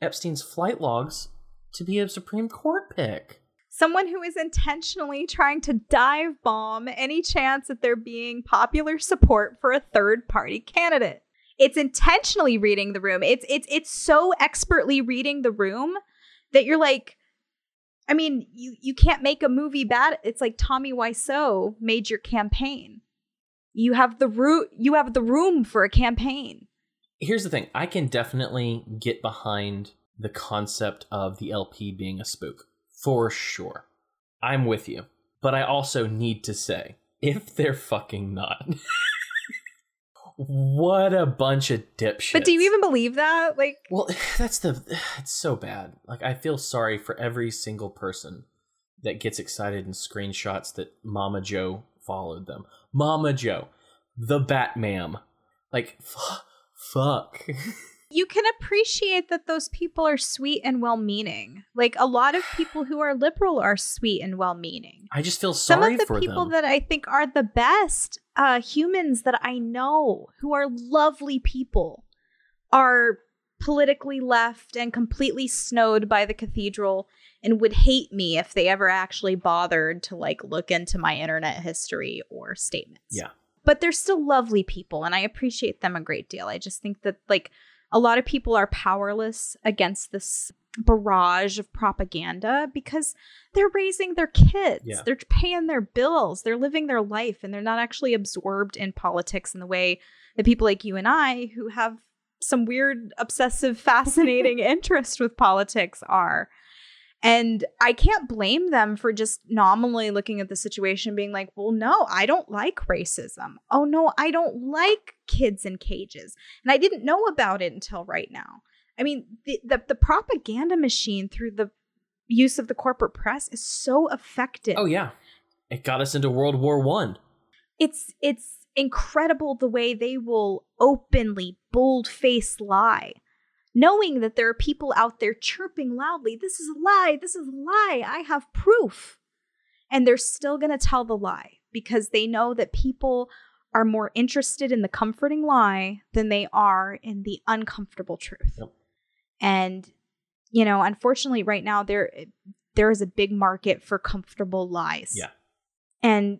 Epstein's flight logs to be a Supreme Court pick? Someone who is intentionally trying to dive bomb any chance at there being popular support for a third party candidate. It's intentionally reading the room. It's it's it's so expertly reading the room that you're like I mean, you you can't make a movie bad. It's like Tommy Wiseau made your campaign. You have the root you have the room for a campaign. Here's the thing I can definitely get behind the concept of the LP being a spook, for sure. I'm with you. But I also need to say, if they're fucking not, what a bunch of dipshits. But do you even believe that? Like Well, that's the. It's so bad. Like, I feel sorry for every single person that gets excited in screenshots that Mama Jo followed them. Mama Jo, the Batman. Like, f- fuck. you can appreciate that those people are sweet and well meaning. Like a lot of people who are liberal are sweet and well meaning. I just feel sorry Some of the people them. that I think are the best uh, humans that I know who are lovely people are politically left and completely snowed by the cathedral and would hate me if they ever actually bothered to like look into my internet history or statements. Yeah. But they're still lovely people and I appreciate them a great deal. I just think that like a lot of people are powerless against this barrage of propaganda because they're raising their kids. Yeah. They're paying their bills. They're living their life and they're not actually absorbed in politics in the way that people like you and I who have some weird obsessive fascinating interest with politics are. And I can't blame them for just nominally looking at the situation being like, well, no, I don't like racism. Oh, no, I don't like kids in cages. And I didn't know about it until right now. I mean, the, the, the propaganda machine through the use of the corporate press is so effective. oh, yeah. It got us into World War One. It's it's incredible the way they will openly, bold-faced lie knowing that there are people out there chirping loudly, this is a lie, this is a lie, I have proof. And they're still going to tell the lie because they know that people are more interested in the comforting lie than they are in the uncomfortable truth. Yep. And you know, unfortunately right now there there is a big market for comfortable lies. Yeah. And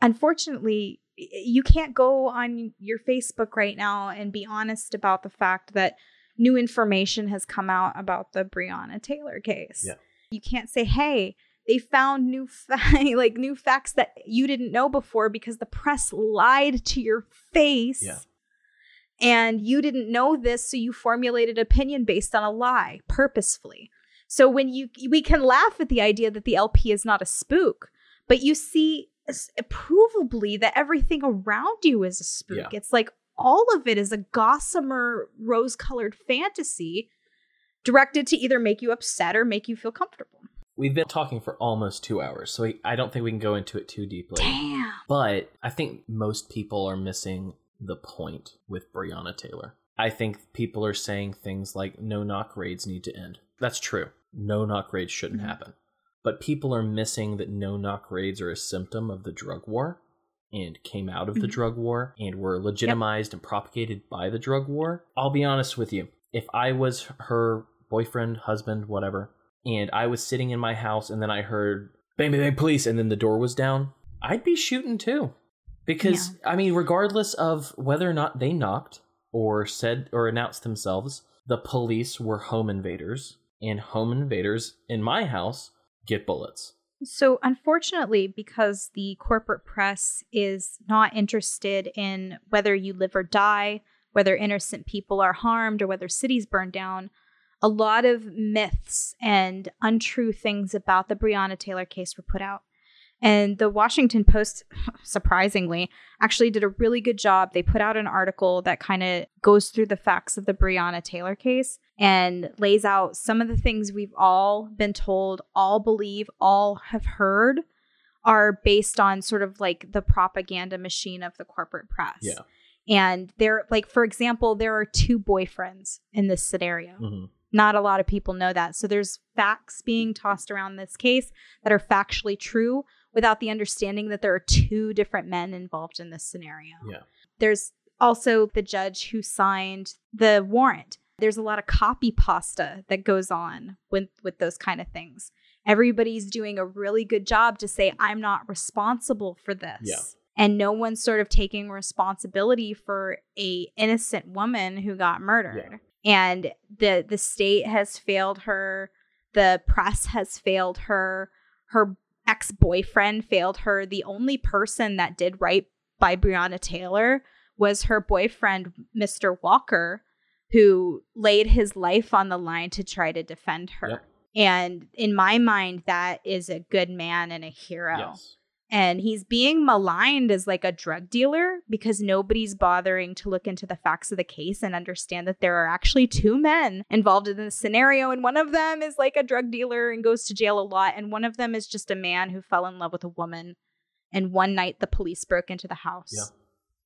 unfortunately, you can't go on your Facebook right now and be honest about the fact that new information has come out about the Breonna Taylor case. Yeah. You can't say, "Hey, they found new fa- like new facts that you didn't know before because the press lied to your face." Yeah. And you didn't know this, so you formulated opinion based on a lie purposefully. So when you we can laugh at the idea that the LP is not a spook, but you see uh, provably that everything around you is a spook. Yeah. It's like all of it is a gossamer rose-colored fantasy directed to either make you upset or make you feel comfortable. We've been talking for almost two hours, so we, I don't think we can go into it too deeply. Damn. But I think most people are missing the point with Breonna Taylor. I think people are saying things like no knock raids need to end. That's true. No knock raids shouldn't Mhm. happen. But people are missing that no knock raids are a symptom of the drug war and came out of the Mhm. drug war and were legitimized and propagated by the drug war. I'll be honest with you. If I was her boyfriend, husband, whatever, and I was sitting in my house and then I heard bang, bang, bang, police, and then the door was down, I'd be shooting too. Because, I mean, regardless of whether or not they knocked or said or announced themselves, the police were home invaders, and home invaders in my house get bullets. So, unfortunately, because the corporate press is not interested in whether you live or die, whether innocent people are harmed, or whether cities burn down, a lot of myths and untrue things about the Breonna Taylor case were put out. And the Washington Post, surprisingly, actually did a really good job. They put out an article that kind of goes through the facts of the Breonna Taylor case and lays out some of the things we've all been told, all believe, all have heard are based on sort of like the propaganda machine of the corporate press. Yeah. And there, like, for example, there are two boyfriends in this scenario. hmm Not a lot of people know that. So there's facts being tossed around this case that are factually true without the understanding that there are two different men involved in this scenario. Yeah. There's also the judge who signed the warrant. There's a lot of copy pasta that goes on with with those kind of things. Everybody's doing a really good job to say I'm not responsible for this. Yeah. And no one's sort of taking responsibility for a innocent woman who got murdered. And the the state has failed her, the press has failed her, her ex-boyfriend failed her. The only person that did right by Breonna Taylor was her boyfriend, Mr. Walker, who laid his life on the line to try to defend her. Yep. And in my mind, that is a good man and a hero. Yes. And he's being maligned as like a drug dealer because nobody's bothering to look into the facts of the case and understand that there are actually two men involved in this scenario. And one of them is like a drug dealer and goes to jail a lot. And one of them is just a man who fell in love with a woman. And one night the police broke into the house. Yeah.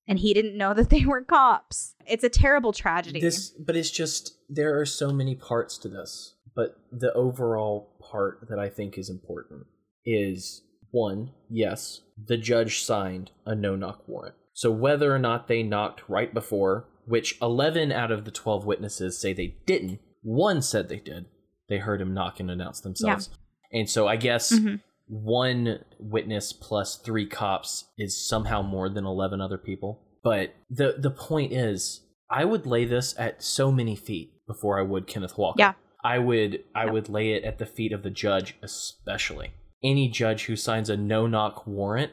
And he didn't know that they were cops. It's a terrible tragedy. This, but it's just there are so many parts to this. But the overall part that I think is important is one, yes, the judge signed a no knock warrant. So whether or not they knocked right before, which 11 out of the 12 witnesses say they didn't, one said they did. They heard him knock and announce themselves. And so I guess Mhm. One witness plus three cops is somehow more than 11 other people. But the the point is, I would lay this at so many feet before I would Kenneth Walker. Yeah. I would I would lay it at the feet of the judge especially. Any judge who signs a no knock warrant,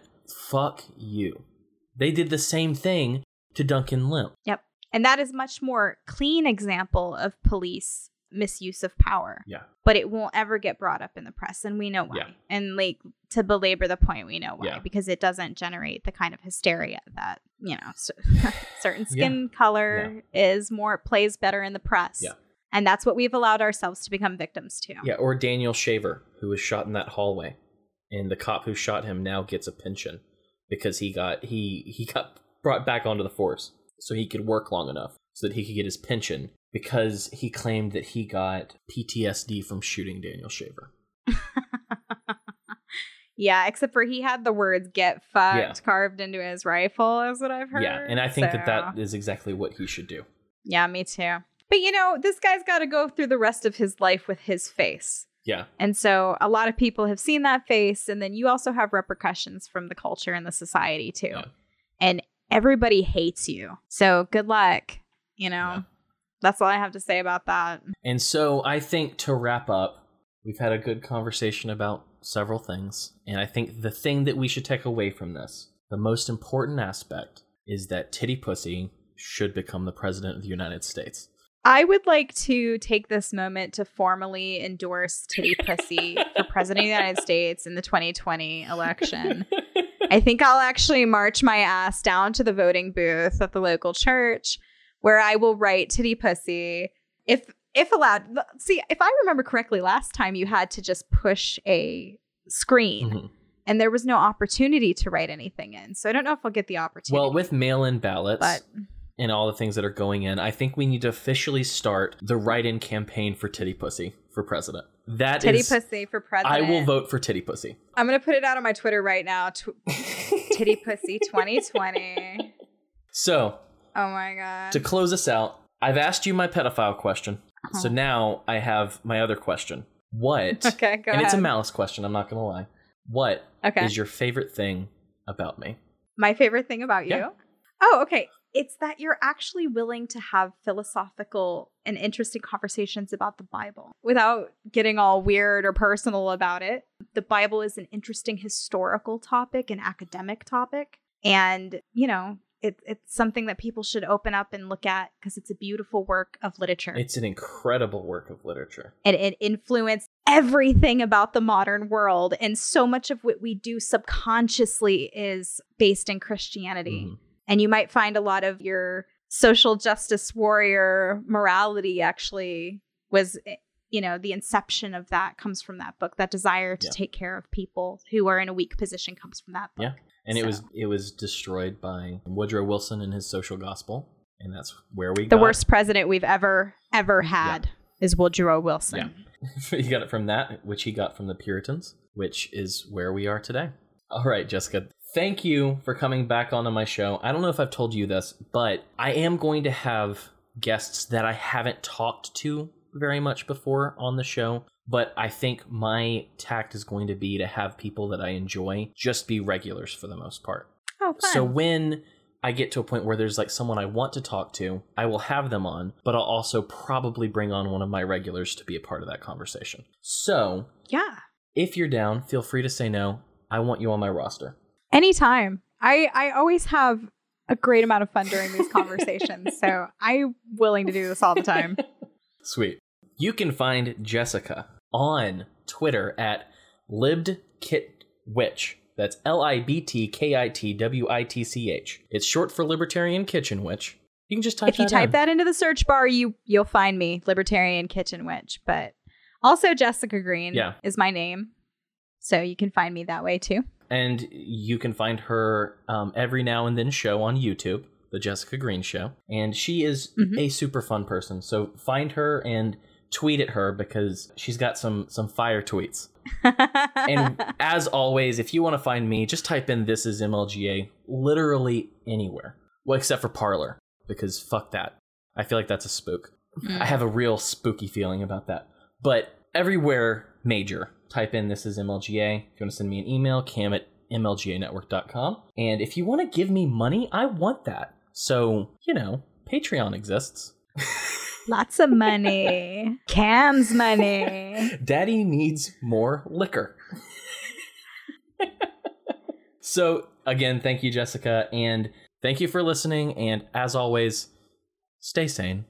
fuck you. They did the same thing to Duncan Lemp. Yep. And that is much more clean example of police misuse of power. Yeah. But it won't ever get brought up in the press and we know why. Yeah. And like to belabor the point, we know why Yeah. because it doesn't generate the kind of hysteria that, you know, cer- certain skin color is more plays better in the press. Yeah. And that's what we've allowed ourselves to become victims to. Yeah, or Daniel Shaver, who was shot in that hallway, and the cop who shot him now gets a pension because he got he he got brought back onto the force so he could work long enough so that he could get his pension because he claimed that he got PTSD from shooting Daniel Shaver. Yeah, except for he had the words get fucked Yeah. carved into his rifle, is what I've heard. Yeah, and I think that that is exactly what he should do. Yeah, me too. But you know, this guy's got to go through the rest of his life with his face. Yeah, And so a lot of people have seen that face. And then you also have repercussions from the culture and the society too. Yeah. and everybody hates you. So good luck. You know, Yeah. That's all I have to say about that. And so I think to wrap up, we've had a good conversation about several things. And I think the thing that we should take away from this, the most important aspect, is that Titty Pussy should become the president of the United States. I would like to take this moment to formally endorse Titty Pussy for President of the United States in the 2020 election. I think I'll actually march my ass down to the voting booth at the local church where I will write Titty Pussy if if allowed. See, if I remember correctly, last time you had to just push a screen Mhm. and there was no opportunity to write anything in. So I don't know if I'll get the opportunity. Well, with mail in ballots but and all the things that are going in, I think we need to officially start the write in campaign for Titty Pussy for president. That Titty is- Pussy for president. I will vote for Titty Pussy. I'm gonna put it out on my Twitter right now. Tw- Titty Pussy 2020. So, Oh my god. to close us out, I've asked you my pedophile question. So Uh-huh. now I have my other question. What? Okay, go and ahead. it's a malice question, I'm not going to lie. What is okay. your favorite thing about me? my favorite thing about you? Yeah. Oh, okay. It's that you're actually willing to have philosophical and interesting conversations about the Bible without getting all weird or personal about it. The Bible is an interesting historical topic, an academic topic, and, you know, it, it's something that people should open up and look at because it's a beautiful work of literature. It's an incredible work of literature. and it influenced everything about the modern world. And so much of what we do subconsciously is based in Christianity. Mhm. And you might find a lot of your social justice warrior morality actually was, eh, you know, the inception of that comes from that book. That desire to Yeah. take care of people who are in a weak position comes from that book. Yeah. And it was it was destroyed by Woodrow Wilson and his social gospel, and that's where we The got worst president we've ever, ever had is Woodrow Wilson. Yeah, you got it from that, which he got from the Puritans, which is where we are today. All right, Jessica, thank you for coming back onto my show. I don't know if I've told you this, but I am going to have guests that I haven't talked to very much before on the show. But I think my tact is going to be to have people that I enjoy just be regulars for the most part. Oh, fun. So when I get to a point where there's like someone I want to talk to, I will have them on, but I'll also probably bring on one of my regulars to be a part of that conversation. So yeah. if you're down, feel free to say no. I want you on my roster. Anytime. I I always have a great amount of fun during these conversations. so I'm willing to do this all the time. Sweet. You can find Jessica on Twitter at libtkitwitch. That's L I B T K I T W I T C H. It's short for Libertarian Kitchen Witch. You can just type if you that type in. that into the search bar, you you'll find me, Libertarian Kitchen Witch. But also Jessica Green Yeah. is my name. So you can find me that way too. and you can find her um, every now and then show on YouTube, the Jessica Green Show, and she is Mhm. a super fun person. So find her and tweet at her because she's got some some fire tweets. And as always, if you want to find me, just type in "this is MLGA" literally anywhere, well except for Parler because fuck that. I feel like that's a spook. Mm. I have a real spooky feeling about that. But everywhere major, type in this is MLGA. If you want to send me an email, cam at mlganetwork.com. And if you want to give me money, I want that. So, you know, Patreon exists. Lots of money. Cam's money. Daddy needs more liquor. so, again, thank you, Jessica. And thank you for listening. And as always, stay sane.